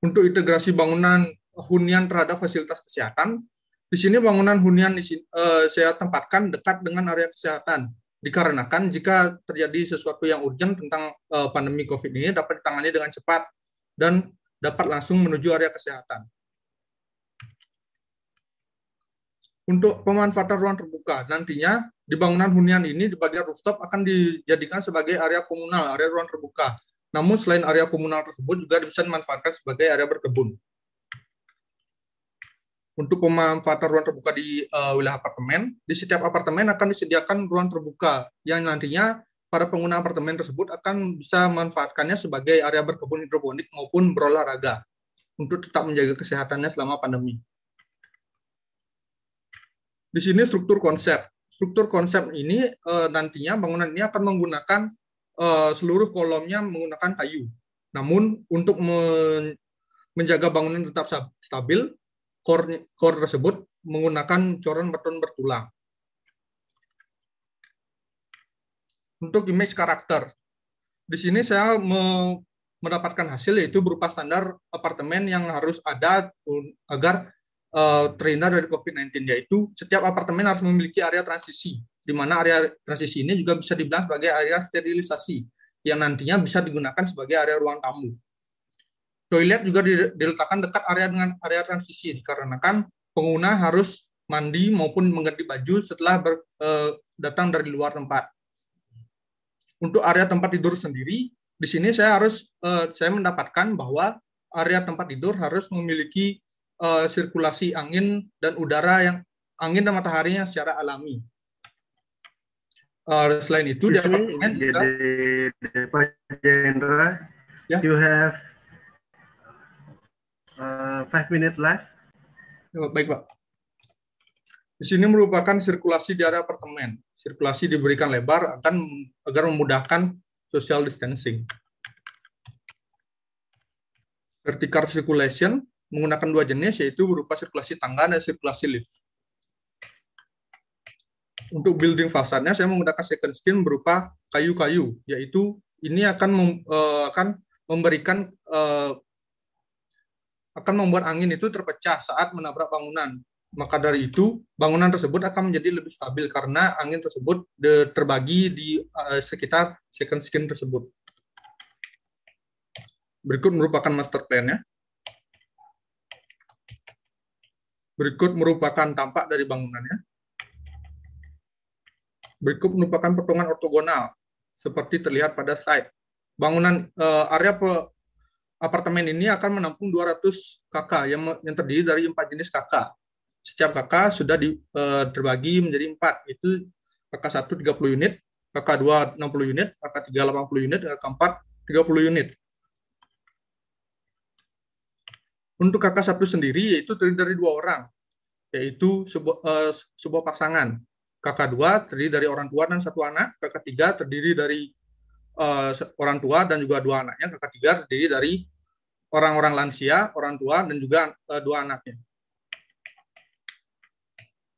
untuk integrasi bangunan hunian terhadap fasilitas kesehatan. Di sini bangunan hunian di sini, uh, saya tempatkan dekat dengan area kesehatan. Dikarenakan jika terjadi sesuatu yang urgent tentang uh, pandemi COVID ini dapat ditangani dengan cepat dan dapat langsung menuju area kesehatan. Untuk pemanfaatan ruang terbuka, nantinya di bangunan hunian ini di bagian rooftop akan dijadikan sebagai area komunal, area ruang terbuka namun selain area komunal tersebut juga bisa dimanfaatkan sebagai area berkebun. Untuk pemanfaatan ruang terbuka di uh, wilayah apartemen, di setiap apartemen akan disediakan ruang terbuka yang nantinya para pengguna apartemen tersebut akan bisa memanfaatkannya sebagai area berkebun hidroponik maupun berolahraga untuk tetap menjaga kesehatannya selama pandemi. Di sini struktur konsep. Struktur konsep ini e, nantinya bangunan ini akan menggunakan uh, seluruh kolomnya menggunakan kayu. Namun untuk men menjaga bangunan tetap stabil, core, core tersebut menggunakan coran beton bertulang. Untuk image karakter, di sini saya me mendapatkan hasil yaitu berupa standar apartemen yang harus ada agar uh, terhindar dari COVID-19 yaitu setiap apartemen harus memiliki area transisi di mana area transisi ini juga bisa dibilang sebagai area sterilisasi yang nantinya bisa digunakan sebagai area ruang tamu. Toilet juga diletakkan dekat area dengan area transisi dikarenakan pengguna harus mandi maupun mengganti baju setelah ber, eh, datang dari luar tempat. Untuk area tempat tidur sendiri, di sini saya harus eh, saya mendapatkan bahwa area tempat tidur harus memiliki eh, sirkulasi angin dan udara yang angin dan mataharinya secara alami Uh, selain itu di apartemen juga Pak Jendra, yeah. you have uh, five minutes left. Oh, baik Pak. Di sini merupakan sirkulasi di area apartemen. Sirkulasi diberikan lebar akan agar memudahkan social distancing. Vertical circulation menggunakan dua jenis yaitu berupa sirkulasi tangga dan sirkulasi lift untuk building fasadnya saya menggunakan second skin berupa kayu-kayu, yaitu ini akan mem, uh, akan memberikan uh, akan membuat angin itu terpecah saat menabrak bangunan. Maka dari itu, bangunan tersebut akan menjadi lebih stabil karena angin tersebut de, terbagi di uh, sekitar second skin tersebut. Berikut merupakan master plan-nya. Berikut merupakan tampak dari bangunannya. Berikut merupakan potongan ortogonal seperti terlihat pada site. Bangunan uh, area pe, apartemen ini akan menampung 200 KK yang, yang terdiri dari empat jenis KK. Setiap KK sudah di, uh, terbagi menjadi empat, itu KK 1 30 unit, KK 2 60 unit, KK 3 80 unit, KK 4 30 unit. Untuk KK 1 sendiri yaitu terdiri dari dua orang, yaitu sebuah, uh, sebuah pasangan kakak dua terdiri dari orang tua dan satu anak, kakak tiga terdiri dari uh, orang tua dan juga dua anaknya, kakak tiga terdiri dari orang-orang lansia, orang tua dan juga uh, dua anaknya.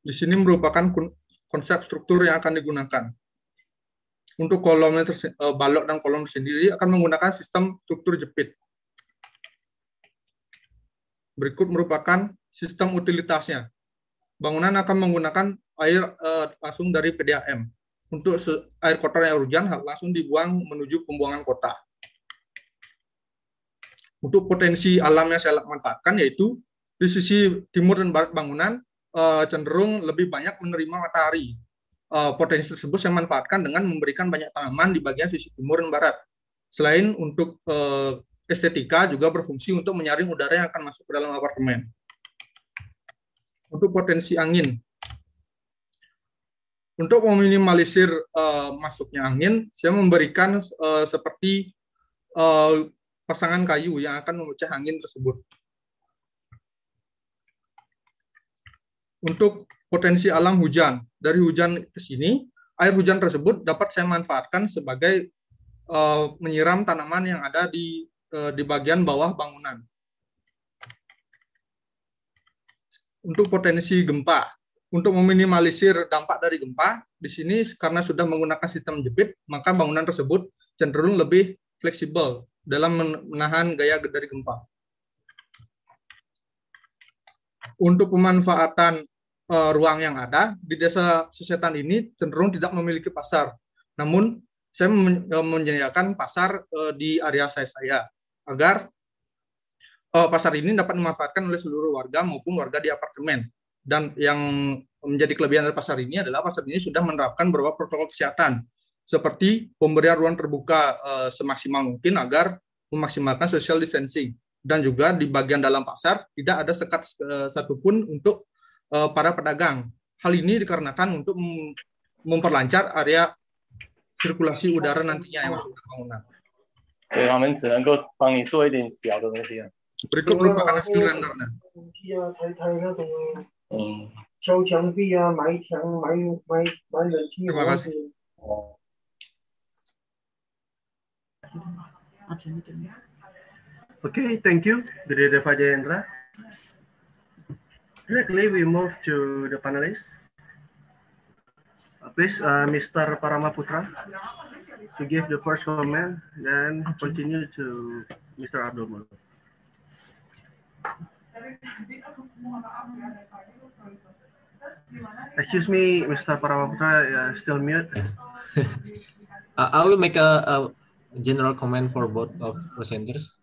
Di sini merupakan konsep struktur yang akan digunakan. untuk kolomnya uh, balok dan kolom sendiri akan menggunakan sistem struktur jepit. Berikut merupakan sistem utilitasnya. Bangunan akan menggunakan air uh, langsung dari PDAM. Untuk air kotor yang hujan langsung dibuang menuju pembuangan kota. Untuk potensi alam yang saya manfaatkan yaitu di sisi timur dan barat bangunan uh, cenderung lebih banyak menerima matahari. Uh, potensi tersebut saya manfaatkan dengan memberikan banyak tanaman di bagian sisi timur dan barat. Selain untuk uh, estetika juga berfungsi untuk menyaring udara yang akan masuk ke dalam apartemen. Untuk potensi angin, untuk meminimalisir uh, masuknya angin, saya memberikan uh, seperti uh, pasangan kayu yang akan memecah angin tersebut. Untuk potensi alam hujan, dari hujan ke sini, air hujan tersebut dapat saya manfaatkan sebagai uh, menyiram tanaman yang ada di uh, di bagian bawah bangunan. Untuk potensi gempa, untuk meminimalisir dampak dari gempa, di sini karena sudah menggunakan sistem jepit, maka bangunan tersebut cenderung lebih fleksibel dalam menahan gaya dari gempa. Untuk pemanfaatan uh, ruang yang ada di desa Susetan ini cenderung tidak memiliki pasar. Namun saya e, menyediakan pasar uh, di area saya saya agar uh, pasar ini dapat dimanfaatkan oleh seluruh warga maupun warga di apartemen dan yang menjadi kelebihan dari pasar ini adalah pasar ini sudah menerapkan beberapa protokol kesehatan seperti pemberian ruang terbuka uh, semaksimal mungkin agar memaksimalkan social distancing dan juga di bagian dalam pasar tidak ada sekat uh, satupun untuk uh, para pedagang. Hal ini dikarenakan untuk memperlancar area sirkulasi udara nantinya yang masuk ke bangunan. 对，他们只能够帮你做一点小的东西啊。Berikut merupakan hasil rendernya. 嗯，敲墙壁啊，埋墙、埋埋埋冷气房子。哦。Okay, thank you, Brigadier Fajendra. Directly, we move to the panelists. Uh, please, uh, Mr. Paramaputra, to give the first comment, then continue to Mr. Abdul Muluk. Excuse me, Mr. Paramaputra, uh, still mute. uh, I will make a, a, general comment for both of presenters.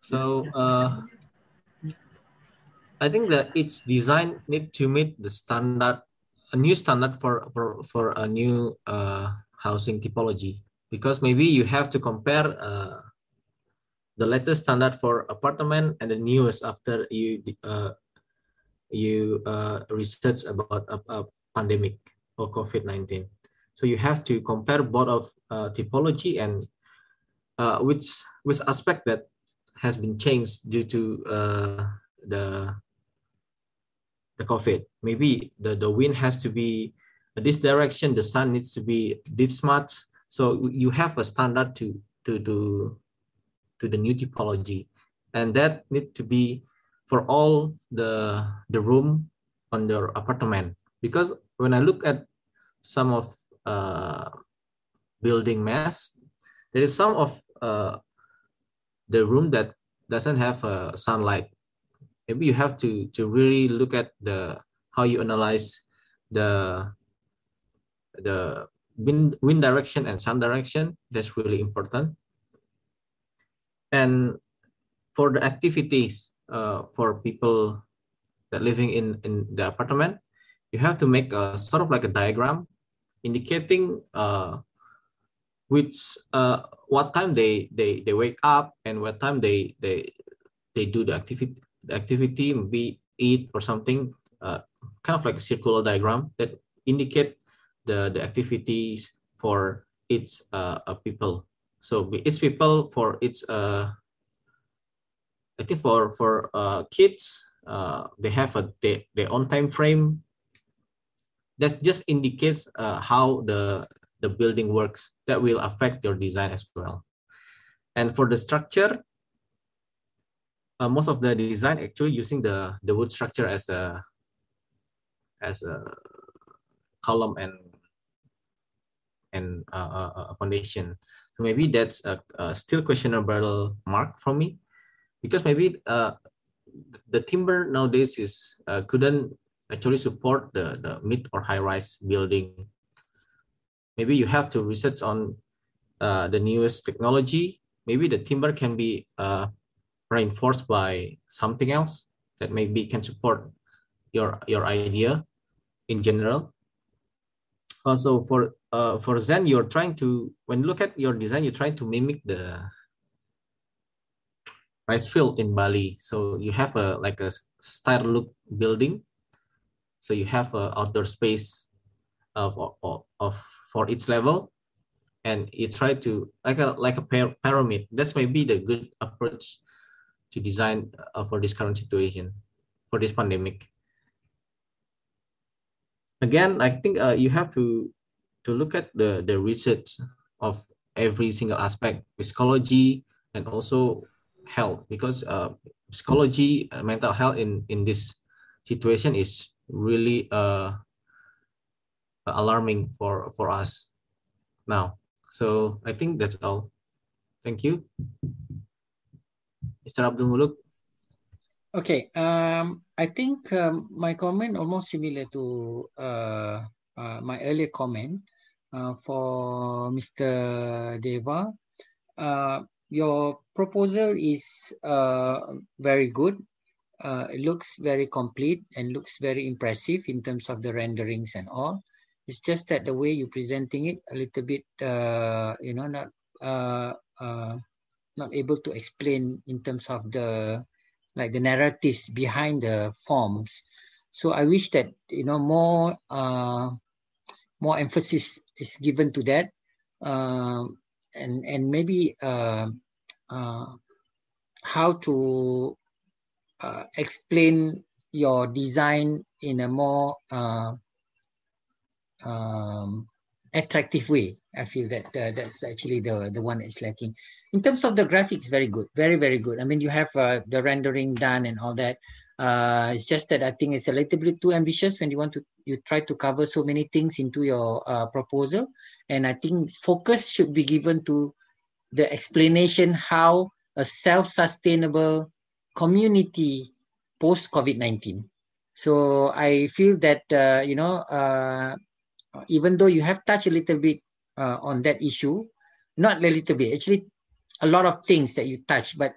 So uh, I think that its design need to meet the standard, a new standard for for, for a new uh, housing typology because maybe you have to compare uh, the latest standard for apartment and the newest after you uh, you uh, research about a, a, pandemic or COVID-19. So you have to compare both of uh, typology and uh, which which aspect that has been changed due to uh, the the COVID. Maybe the, the wind has to be this direction, the sun needs to be this much. So you have a standard to to to to the new typology, and that need to be for all the the room on your apartment. Because when I look at some of uh, building mass, there is some of uh, the room that doesn't have uh, sunlight. Maybe you have to to really look at the how you analyze the the wind wind direction and sun direction. That's really important. And for the activities for people that living in in the apartment, you have to make a sort of like a diagram indicating uh, which uh, what time they they they wake up and what time they they they do the activity the activity maybe eat or something uh, kind of like a circular diagram that indicate the the activities for its uh, uh people. So each people for its uh i think for for uh kids uh they have a they, their own time frame that just indicates uh, how the the building works that will affect your design as well. And for the structure, uh, most of the design actually using the, the wood structure as a as a column and and uh, foundation. So maybe that's a, a, still questionable mark for me, because maybe uh, the timber nowadays is uh, couldn't actually support the, the mid or high rise building. Maybe you have to research on uh, the newest technology. Maybe the timber can be uh, reinforced by something else that maybe can support your your idea in general. Also for uh, for Zen, you're trying to when you look at your design, you're trying to mimic the rice field in Bali. So you have a like a style look building. So you have a outdoor space of, of, of for each level, and you try to like a like a pyramid. That's maybe the good approach to design uh, for this current situation, for this pandemic. Again, I think uh, you have to to look at the the research of every single aspect, psychology, and also health because uh, psychology uh, mental health in in this situation is really uh, alarming for for us now. So i think that's all. Thank you. Mr abdul muluk. Okay um i think um, my comment almost similar to uh, uh my earlier comment uh, for mr deva. Uh, your proposal is uh, very good. Uh, it looks very complete and looks very impressive in terms of the renderings and all. It's just that the way you're presenting it a little bit, uh, you know, not uh, uh, not able to explain in terms of the like the narratives behind the forms. So I wish that you know more uh, more emphasis is given to that, and and maybe how to uh, explain your design in a more uh, um, attractive way. I feel that uh, that's actually the the one that's lacking. In terms of the graphics, very good, very very good. I mean, you have uh, the rendering done and all that. Uh, it's just that I think it's a little bit too ambitious when you want to you try to cover so many things into your uh, proposal, and I think focus should be given to the explanation how a self-sustainable community post COVID-19. So I feel that, uh, you know, uh, even though you have touched a little bit uh, on that issue, not a little bit, actually a lot of things that you touch, but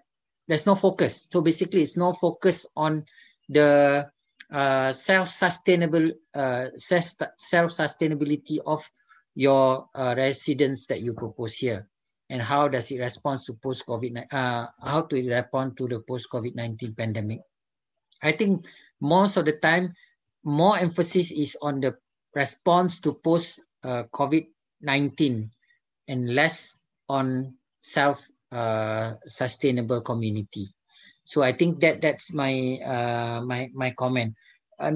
there's no focus. So basically it's no focus on the uh, self-sustainable, uh, self-sustainability of your uh, residents that you propose here and how does it respond to post COVID, uh, how to respond to the post COVID-19 pandemic. I think most of the time, more emphasis is on the response to post uh, COVID-19 and less on self uh, sustainable community. So I think that that's my uh, my my comment uh,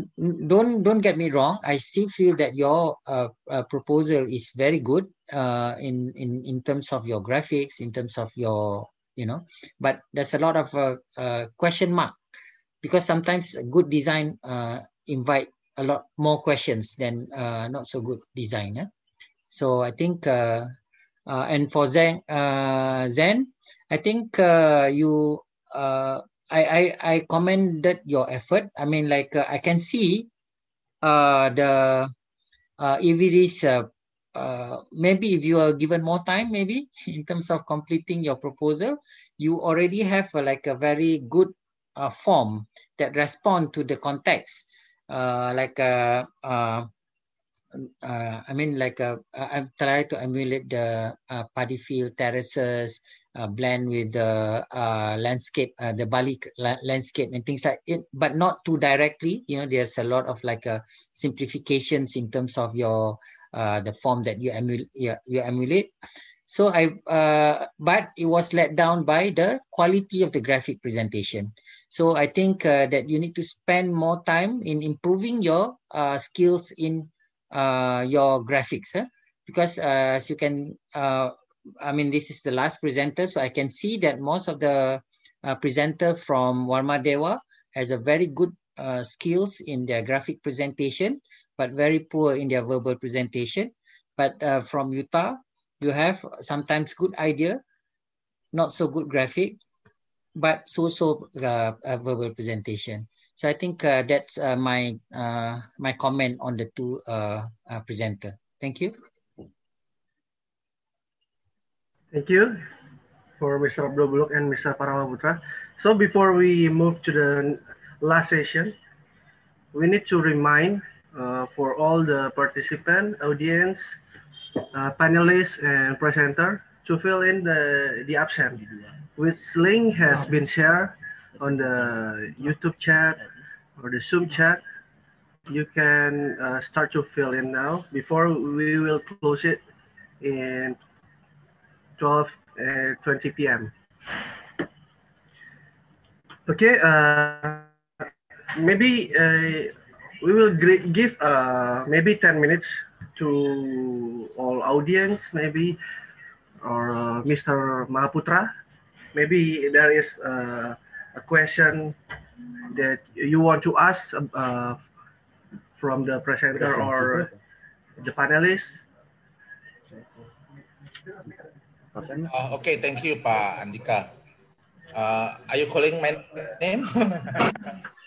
don't don't get me wrong. I still feel that your uh, proposal is very good uh, in in in terms of your graphics, in terms of your you know, but there's a lot of uh, uh, question mark because sometimes good design invite a lot more questions than not so good design. Eh? So I think. and for Zen, Zen, I think you I, I I commended your effort. I mean, like uh, I can see uh, the uh, is uh, maybe if you are given more time, maybe in terms of completing your proposal, you already have uh, like a very good uh, form that respond to the context. Uh, like uh, uh, uh, I mean, like uh, I'm trying to emulate the paddy field terraces, blend with the landscape, the Bali la landscape and things like it, but not too directly. You know, there's a lot of like uh, simplifications in terms of your the form that you emulate. You, emulate. So I, uh, but it was let down by the quality of the graphic presentation. So I think uh, that you need to spend more time in improving your uh, skills in uh, your graphics. Eh? Because uh, as you can uh, I mean, this is the last presenter, so I can see that most of the uh, presenter from Warmadewa has a very good uh, skills in their graphic presentation, but very poor in their verbal presentation. But uh, from UTAR, you have sometimes good idea, not so good graphic, but so so uh, a verbal presentation. So I think uh, that's uh, my uh, my comment on the two uh, uh, presenter. Thank you. Thank you for Mr. Abdul Muluk and Mr. Paramaputra. So before we move to the last session, we need to remind uh, for all the participant, audience, uh, panelists, and presenter to fill in the, the absent, which link has been shared on the YouTube chat or the Zoom chat. You can uh, start to fill in now before we will close it in 12 uh, 20 p.m. Okay, uh, maybe uh, we will give uh, maybe 10 minutes to all audience, maybe, or uh, Mr. Mahaputra. Maybe there is uh, a question that you want to ask uh, from the presenter or the panelists. Uh, okay, thank you, Pak Andika. Uh, are you calling my name?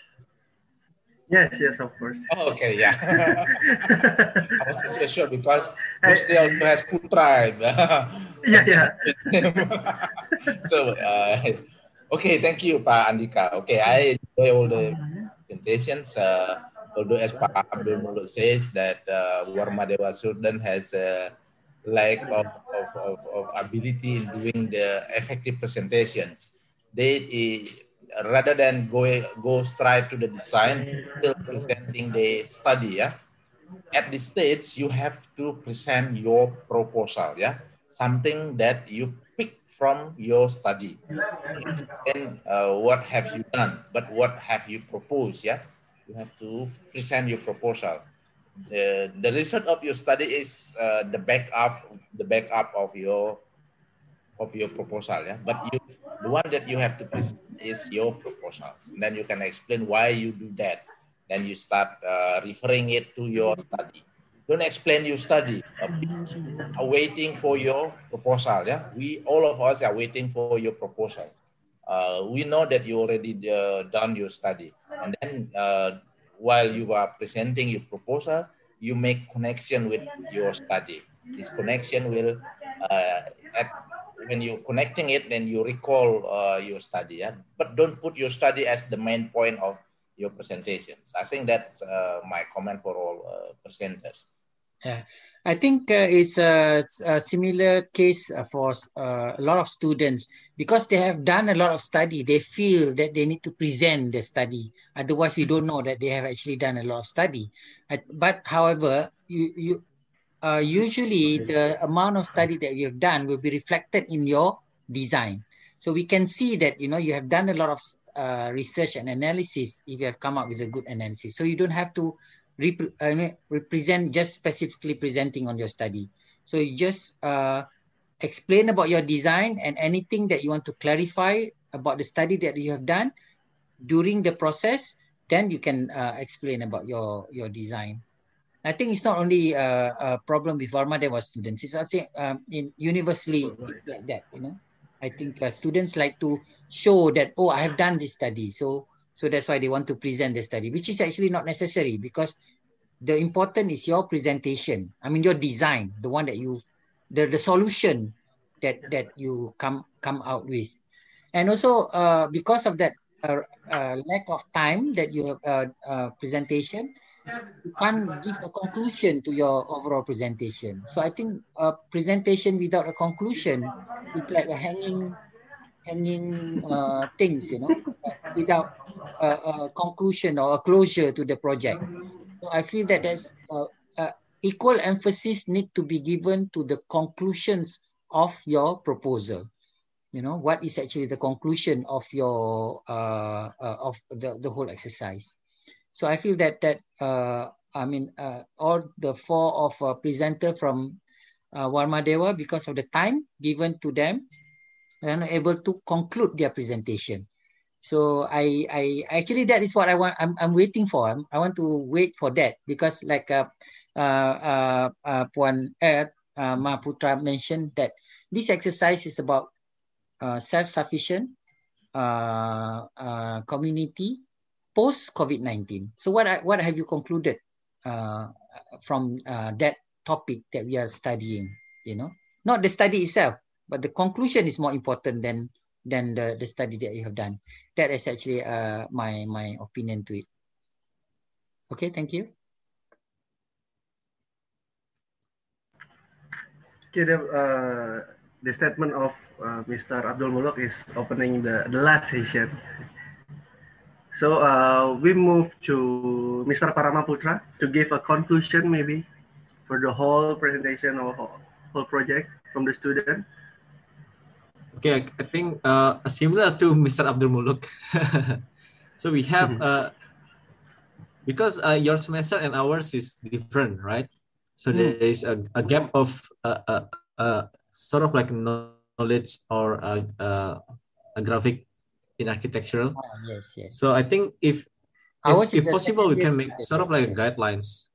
yes, yes, of course. Oh, okay, yeah. I was not so sure because Musli also has Putra. yeah, yeah. so, uh, okay, thank you, Pak Andika. Okay, I enjoy all the presentations. Uh, although as Pak Abdul Muluk says that uh, Warmadewa Sudan has a lack of, of, of, of ability in doing the effective presentations they uh, rather than go go straight to the design, still presenting the study. Yeah, at this stage you have to present your proposal. Yeah, something that you pick from your study. And uh, what have you done? But what have you proposed? Yeah, you have to present your proposal. The, the result of your study is uh, the backup the backup of your of your proposal yeah? But you the one that you have to present is your proposal. And then you can explain why you do that. Then you start uh, referring it to your study. Don't explain your study. Are waiting for your proposal yeah? We all of us are waiting for your proposal. Uh, we know that you already uh, done your study. And then uh, while you are presenting your proposal you make connection with your study. This connection will uh, when you're connecting it, then you recall uh, your study. Yeah? But don't put your study as the main point of your presentations. I think that's uh, my comment for all uh, presenters. Yeah, I think uh, it's a, a, similar case for uh, a lot of students because they have done a lot of study. They feel that they need to present the study. Otherwise, we don't know that they have actually done a lot of study. But however, you you uh, usually the amount of study that you have done will be reflected in your design. So we can see that you know you have done a lot of uh, research and analysis if you have come up with a good analysis. So you don't have to rep uh, represent just specifically presenting on your study. So you just uh, explain about your design and anything that you want to clarify about the study that you have done during the process. Then you can uh, explain about your your design. I think it's not only a, a problem with Varma was students. It's also um, in universally like that. You know, I think uh, students like to show that oh, I have done this study. So so that's why they want to present the study, which is actually not necessary because the important is your presentation. I mean your design, the one that you, the the solution that that you come come out with, and also uh, because of that uh, uh, lack of time that you have uh, uh, presentation you can't give a conclusion to your overall presentation. So I think a presentation without a conclusion is like a hanging, hanging uh, things, you know, without a, a, conclusion or a closure to the project. So I feel that there's uh, uh, equal emphasis need to be given to the conclusions of your proposal. You know, what is actually the conclusion of your uh, of the, the whole exercise. So I feel that that uh, I mean uh, all the four of uh, presenter from uh, Warmadewa because of the time given to them, not able to conclude their presentation. So I I actually that is what I want. I'm I'm waiting for. I'm, I want to wait for that because like uh uh uh, uh Puan uh, uh Mahaputra mentioned that this exercise is about uh, self-sufficient uh, uh community post COVID-19. So what what have you concluded uh from uh, that topic that we are studying? You know, not the study itself, but the conclusion is more important than than the, the study that you have done. That is actually uh, my, my opinion to it. Okay, thank you. Okay, the, uh, the statement of uh, Mr. Abdul Muluk is opening the, the last session. So uh, we move to Mr. Paramaputra to give a conclusion maybe for the whole presentation or whole project from the student. Okay, I, think uh, similar to Mr. Abdul Muluk. so we have mm-hmm. uh, because uh, your semester and ours is different, right? So mm. there is a, a gap of uh, uh, uh, sort of like knowledge or uh, uh, a graphic in architectural. Oh, yes, yes. So I think if if, if possible, we can make sort of like yes. guidelines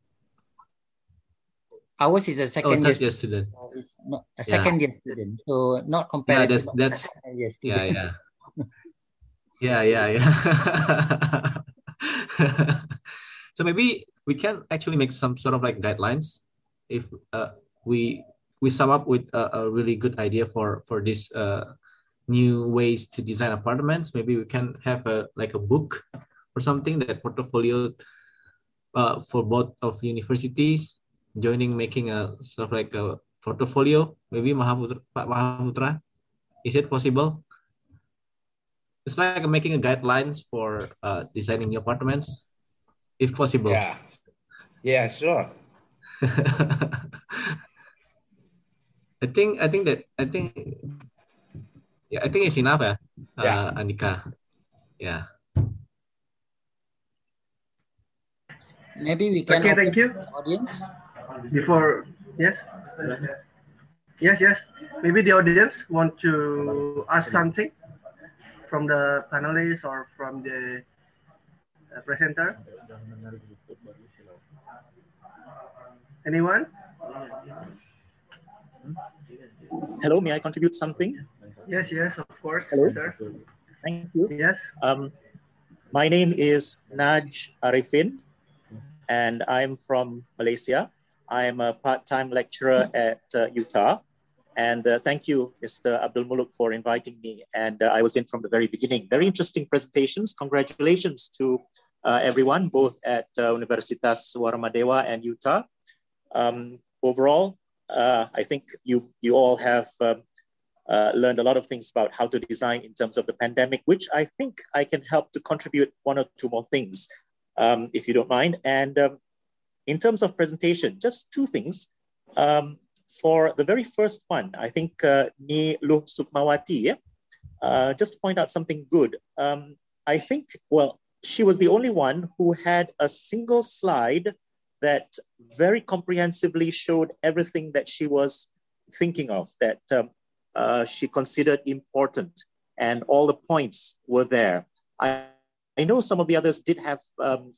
Ours is a second oh, year student. It's not a second yeah. year student, so not compared. Yeah, that's that's yeah, yeah, yeah, yeah, yeah. so maybe we can actually make some sort of like guidelines if uh, we we sum up with a, a really good idea for for this uh, new ways to design apartments. Maybe we can have a like a book or something that portfolio uh, for both of universities joining making a sort of like a portfolio. Maybe Mahaputra, Pak Mahaputra. Is it possible? It's like making a guidelines for uh, designing new apartments if possible. Yeah. Yeah sure. I think I think that I think yeah I think it's enough yeah, yeah. Uh, Andika. Yeah. Maybe we can okay, thank you. audience. Before yes? Yes yes. Maybe the audience want to ask something from the panelists or from the uh, presenter? Anyone? Hello may i contribute something yes yes of course hello sir thank you yes um my name is naj arifin and i'm from malaysia I am a part-time lecturer at uh, UTAR. And uh, thank you, Mr. Abdul Muluk, for inviting me. And uh, I was in from the very beginning. Very interesting presentations. Congratulations to uh, everyone, both at uh, Universitas Warmadewa and UTAR. Um, overall, uh, I think you, you all have um, learned a lot of things about how to design in terms of the pandemic, which I think I can help to contribute one or two more things, um, if you don't mind. And um, in terms of presentation, just two things. Um, for the very first one, I think uh, Niluh Sumawati, yeah? uh, just to point out something good. Um, I think, well, she was the only one who had a single slide that very comprehensively showed everything that she was thinking of, that um, uh, she considered important, and all the points were there. I, I know some of the others did have um,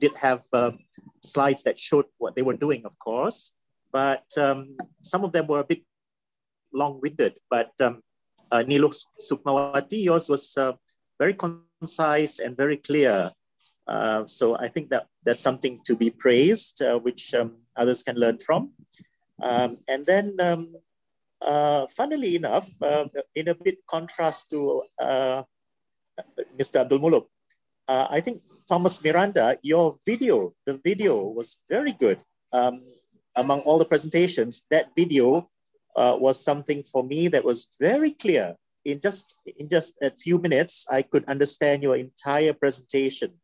did have um, slides that showed what they were doing, of course, but um, some of them were a bit long-winded. But um, uh, Niluh Sumawati, yours was uh, very concise and very clear. Uh, so I think that that's something to be praised, uh, which um, others can learn from. Um, and then, um, uh, funnily enough, uh, in a bit contrast to uh, Mr. Abdul Muluk, I think Thomas Miranda, your video, the video was very good. Um, among all the presentations, that video uh, was something for me that was very clear. In just in just a few minutes, I could understand your entire presentation.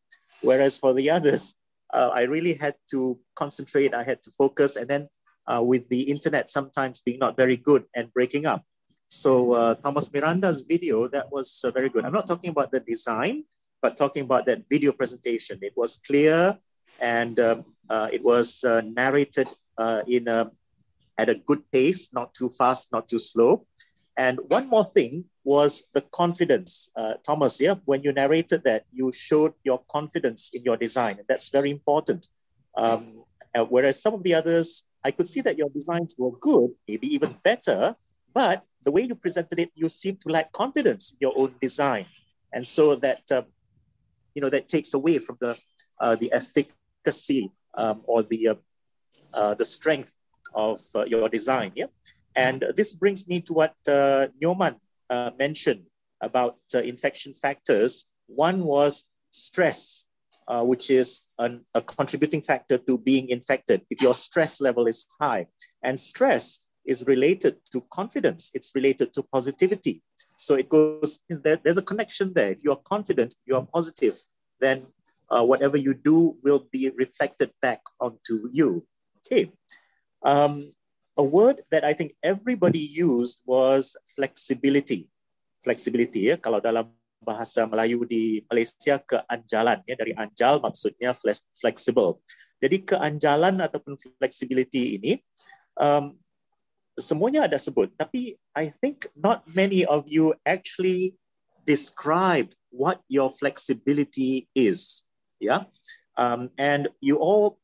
Whereas for the others, uh, I really had to concentrate. I had to focus, and then uh, with the internet sometimes being not very good and breaking up. So uh, Thomas Miranda's video that was uh, very good. I'm not talking about the design, but talking about that video presentation. It was clear and um, uh, it was uh, narrated uh, in a, at a good pace, not too fast, not too slow. And one more thing was the confidence. Thomas, yeah, when you narrated that, you showed your confidence in your design. And that's very important. Um, whereas some of the others, I could see that your designs were good, maybe even better, but the way you presented it, you seem to lack confidence in your own design. And so that, uh, you know, that takes away from the, uh, the efficacy um, or the, uh, uh, the strength of uh, your design. Yeah. And this brings me to what uh, Nyoman uh, mentioned about uh, infection factors. One was stress, uh, which is an, a contributing factor to being infected if your stress level is high. And stress is related to confidence, it's related to positivity. So it goes, there, there's a connection there. If you're confident, you're positive, then uh, whatever you do will be reflected back onto you. Okay. Um, a word that I think everybody used was flexibility. Flexibility kalau dalam bahasa Melayu di Malaysia keanjalan ya dari anjal maksudnya flexible. Jadi keanjalan ataupun flexibility ini um, semuanya ada sebut, tapi I think not many of you actually describe what your flexibility is. Yeah, um, and you all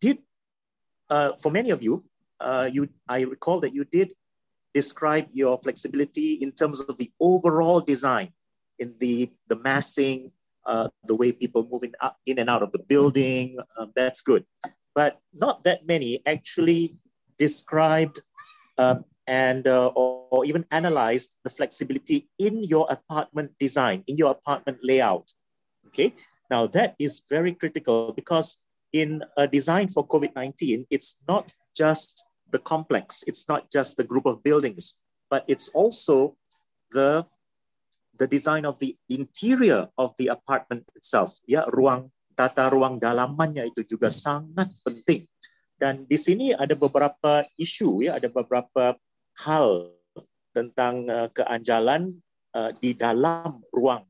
did. Uh, for many of you, uh, you I recall that you did describe your flexibility in terms of the overall design, in the the massing, uh, the way people move in, in and out of the building. Um, that's good, but not that many actually described um, and uh, or, or even analyzed the flexibility in your apartment design, in your apartment layout. Okay, now that is very critical because in a design for COVID 19, it's not just the complex. It's not just the group of buildings, but it's also the the design of the interior of the apartment itself. Ya, ruang tata ruang dalamannya itu juga sangat penting. Dan di sini ada beberapa isu ya, ada beberapa hal tentang uh, keanjalan uh, di dalam ruang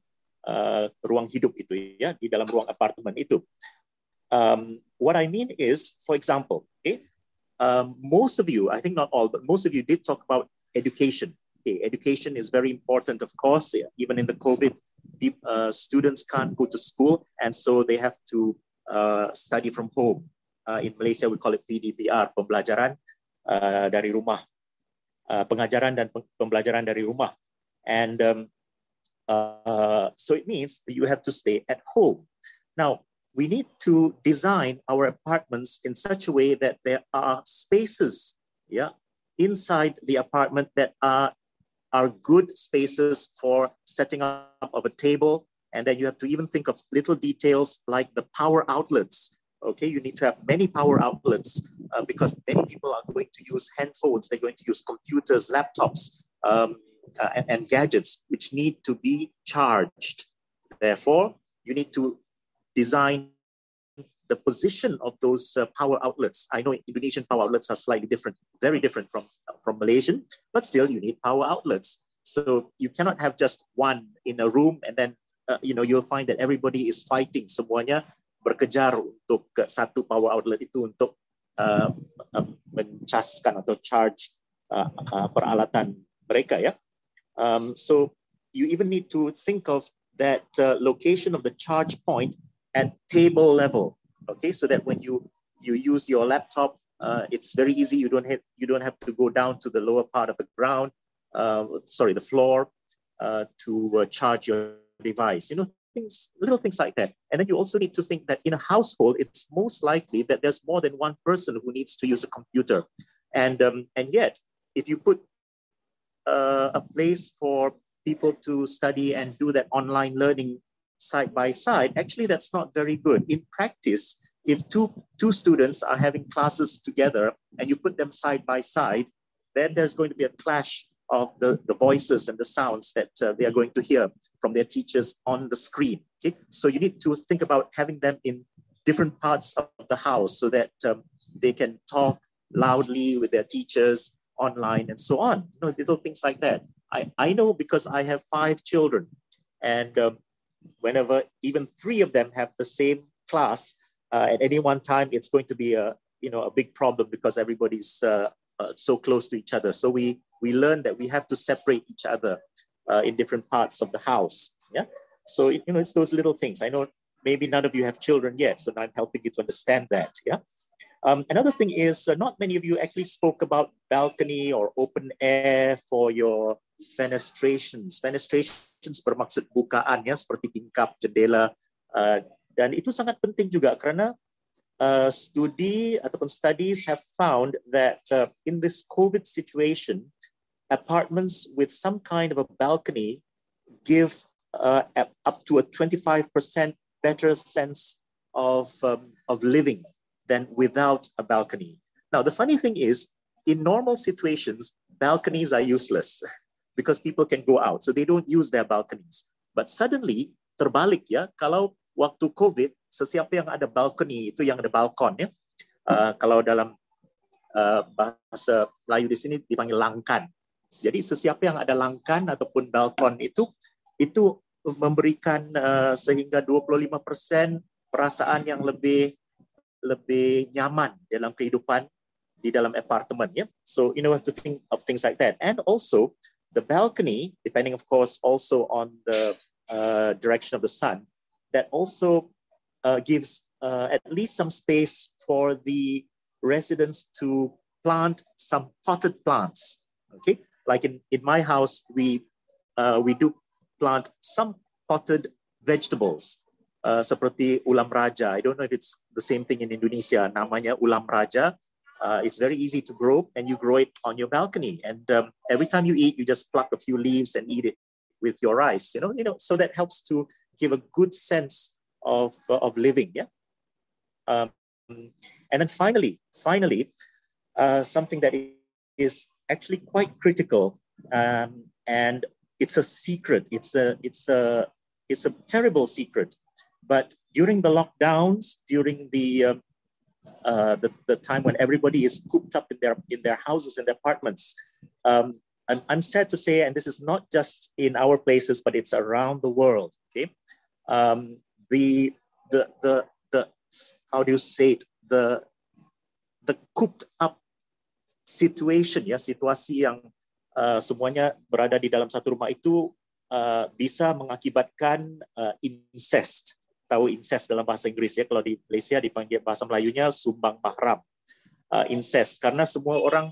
uh, ruang hidup itu ya, di dalam ruang apartemen itu. Um, what I mean is, for example, okay, um, most of you, I think not all, but most of you did talk about education. Okay, education is very important, of course. Even in the COVID, uh, students can't go to school, and so they have to uh, study from home. Uh, in Malaysia, we call it PDPR, pembelajaran uh, dari rumah, uh, pengajaran dan pembelajaran dari rumah. And um, uh, so it means that you have to stay at home. Now, we need to design our apartments in such a way that there are spaces yeah inside the apartment that are are good spaces for setting up of a table. And then you have to even think of little details like the power outlets. Okay you need to have many power outlets uh, because many people are going to use handphones. They're going to use computers laptops um, uh, and, and gadgets which need to be charged. Therefore you need to design the position of those uh, power outlets. I know Indonesian power outlets are slightly different, very different from, from Malaysian, but still you need power outlets. So you cannot have just one in a room and then uh, you know you'll find that everybody is fighting semuanya berkejar untuk satu power outlet itu untuk uh, uh, mencaskan atau charge uh, uh, peralatan mereka ya. Um, so you even need to think of that uh, location of the charge point at table level. Okay, so that when you you use your laptop, uh, it's very easy. You don't have you don't have to go down to the lower part of the ground, uh, sorry, the floor, uh, to uh, charge your device. You know, things little things like that. And then you also need to think that in a household, it's most likely that there's more than one person who needs to use a computer, and um, and yet if you put uh, a place for people to study and do that online learning side by side, actually that's not very good. In practice, if two, two students are having classes together and you put them side by side, then there's going to be a clash of the, the voices and the sounds that uh, they are going to hear from their teachers on the screen. Okay? So you need to think about having them in different parts of the house so that um, they can talk loudly with their teachers online and so on. You know, little things like that. I, I know because I have five children and um, whenever even three of them have the same class uh, at any one time, it's going to be a you know a big problem because everybody's uh, uh, so close to each other. So we we learn that we have to separate each other uh, in different parts of the house. Yeah. So you know, it's those little things. I know maybe none of you have children yet, so I'm helping you to understand that. Yeah. Um, another thing is uh, not many of you actually spoke about balcony or open air for your fenestrations. Fenestrations bermaksud bukaan ya seperti tingkap, jendela uh, dan itu sangat penting juga karena uh, studi ataupun studies have found that uh, in this COVID situation, apartments with some kind of a balcony give uh, up to a 25% better sense of, um, of living than without a balcony. Now, the funny thing is, in normal situations, balconies are useless because people can go out, so they don't use their balconies. But suddenly, terbalik ya, kalau waktu COVID, sesiapa yang ada balcony itu yang ada balkon ya. Uh, kalau dalam uh, bahasa Melayu di sini dipanggil langkan. Jadi sesiapa yang ada langkan ataupun balkon itu itu memberikan uh, sehingga 25% perasaan yang lebih lebih nyaman dalam kehidupan di dalam apartemen ya. So you know have to think of things like that. And also the balcony, depending of course also on the uh, direction of the sun, that also uh, gives uh, at least some space for the residents to plant some potted plants. Okay, like in, in my house, we uh, we do plant some potted vegetables uh, seperti ulam raja. I don't know if it's the same thing in Indonesia. Namanya ulam raja. Uh, it's very easy to grow, and you grow it on your balcony. And um, every time you eat, you just pluck a few leaves and eat it with your rice. You know, you know. So that helps to give a good sense of uh, of living. Yeah. Um, and then finally, finally, uh, something that is actually quite critical, um, and it's a secret. It's a it's a it's a terrible secret but during the lockdowns, during the uh, uh, the, the time when everybody is cooped up in their in their houses and their apartments, um, I'm, I'm sad to say, and this is not just in our places, but it's around the world. Okay, um, the the the the how do you say it? The the cooped up situation ya situasi yang uh, semuanya berada di dalam satu rumah itu uh, bisa mengakibatkan uh, incest tahu incest dalam bahasa Inggris ya. Kalau di Malaysia dipanggil bahasa Melayunya sumbang mahram. Uh, incest karena semua orang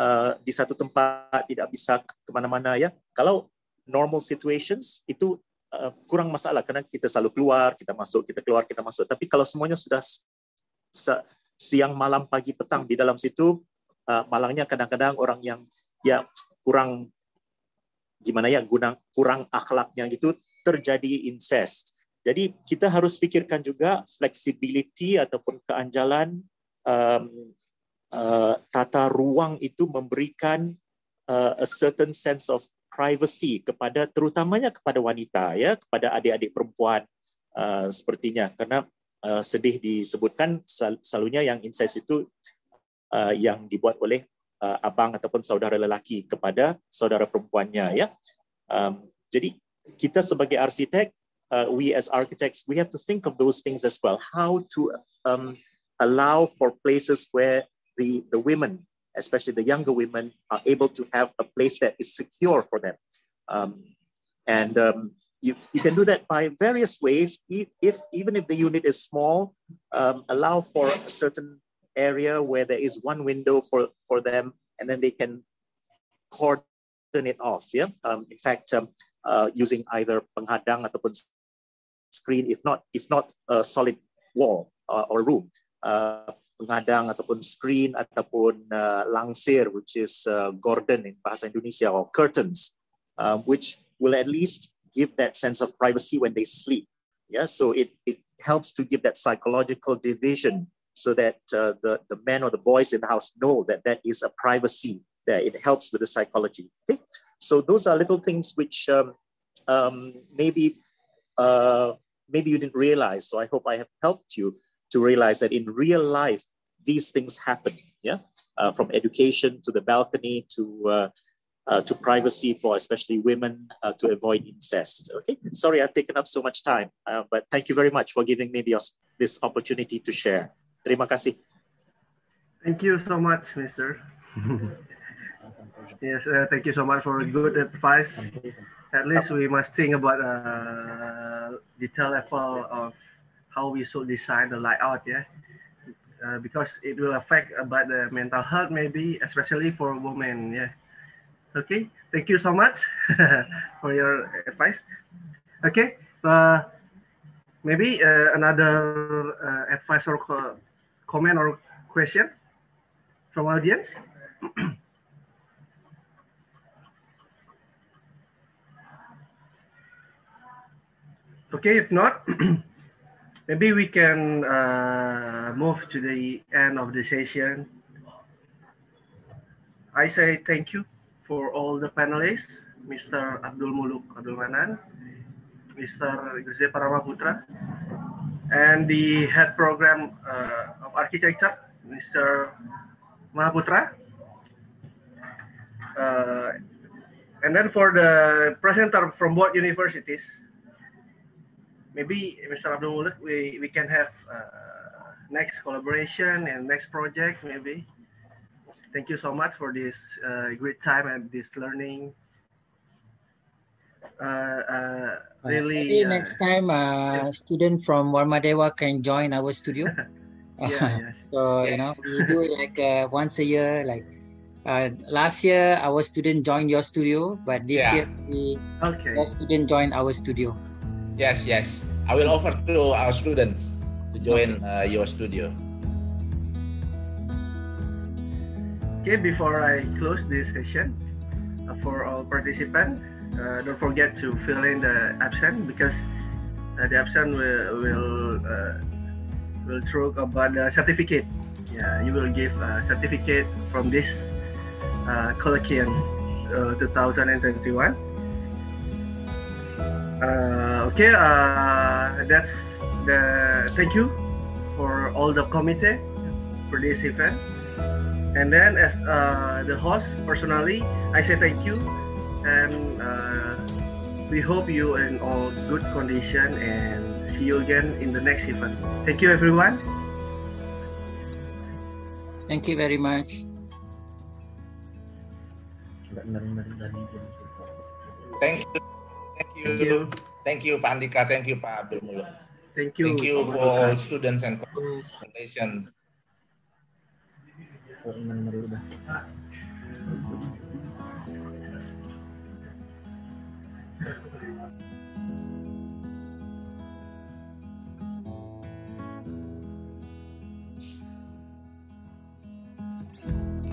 uh, di satu tempat tidak bisa ke mana-mana ya. Kalau normal situations itu uh, kurang masalah karena kita selalu keluar, kita masuk, kita keluar, kita masuk. Tapi kalau semuanya sudah siang, malam, pagi, petang di dalam situ, uh, malangnya kadang-kadang orang yang ya kurang gimana ya guna kurang akhlaknya gitu terjadi incest. Jadi kita harus pikirkan juga flexibility ataupun keanjalan um, uh, tata ruang itu memberikan uh, a certain sense of privacy kepada terutamanya kepada wanita ya kepada adik-adik perempuan uh, sepertinya karena uh, sedih disebutkan sel selalunya yang incest itu uh, yang dibuat oleh uh, abang ataupun saudara lelaki kepada saudara perempuannya ya. Um, jadi kita sebagai arsitek uh, we as architects, we have to think of those things as well. How to um, allow for places where the, the women, especially the younger women, are able to have a place that is secure for them. Um, and um, you, you can do that by various ways. If, if even if the unit is small, um, allow for a certain area where there is one window for, for them, and then they can cordon it off. Yeah. Um, in fact, um, uh, using either penghadang ataupun screen if not if not a solid wall uh, or room uh, pengadang ataupun screen ataupun uh, langsir which is uh, gordon in bahasa Indonesia or curtains uh, which will at least give that sense of privacy when they sleep. Yeah so it it helps to give that psychological division so that uh, the the men or the boys in the house know that that is a privacy that it helps with the psychology. Okay? So those are little things which um, um, maybe uh, maybe you didn't realize. So I hope I have helped you to realize that in real life, these things happen. Yeah, uh, from education to the balcony to uh, uh, to privacy for especially women uh, to avoid incest. Okay, sorry I've taken up so much time, uh, but thank you very much for giving me the, this opportunity to share. Terima kasih. Thank you so much, Mr. yes, uh, thank you so much for good advice. At least we must think about uh, detail level of how we should design the layout, yeah, uh, because it will affect about the mental health, maybe especially for women, yeah. Okay, thank you so much for your advice. Okay, uh, maybe uh, another uh, advice or co comment or question from audience. okay, if not, maybe we can uh, move to the end of the session. I say thank you for all the panelists, Mr. Abdul Muluk Abdul Manan, Mr. Jose Paramaputra, and the head program uh, of architecture, Mr. Mahaputra. Uh, and then for the presenter from both universities, maybe Mr. Abdul Muluk, we, we can have uh, next collaboration and next project maybe. Thank you so much for this uh, great time and this learning. Uh, uh, really, Maybe uh, next time, uh, student from Warmadewa can join our studio. Yeah, yes. so you know, we do it like uh, once a year. Like uh, last year, our student joined your studio, but this Yeah. year we okay. your student joined our studio. Yes, yes. I will offer to our students to join uh, your studio. Okay, before I close this session, uh, for all participants, uh, don't forget to fill in the absent because uh, the absent will will uh, will talk about the certificate. Yeah, you will give a certificate from this uh, colloquium uh, 2021. Uh, okay, uh, that's the thank you for all the committee for this event. And then as uh, the host personally, I say thank you and uh, we hope you in all good condition and see you again in the next event. Thank you everyone. Thank you very much. Thank you. you. Thank you. Thank you Pak Andika, thank you Pak Abdul Muluk. Thank you. Thank you for all students and foundation. Thank you.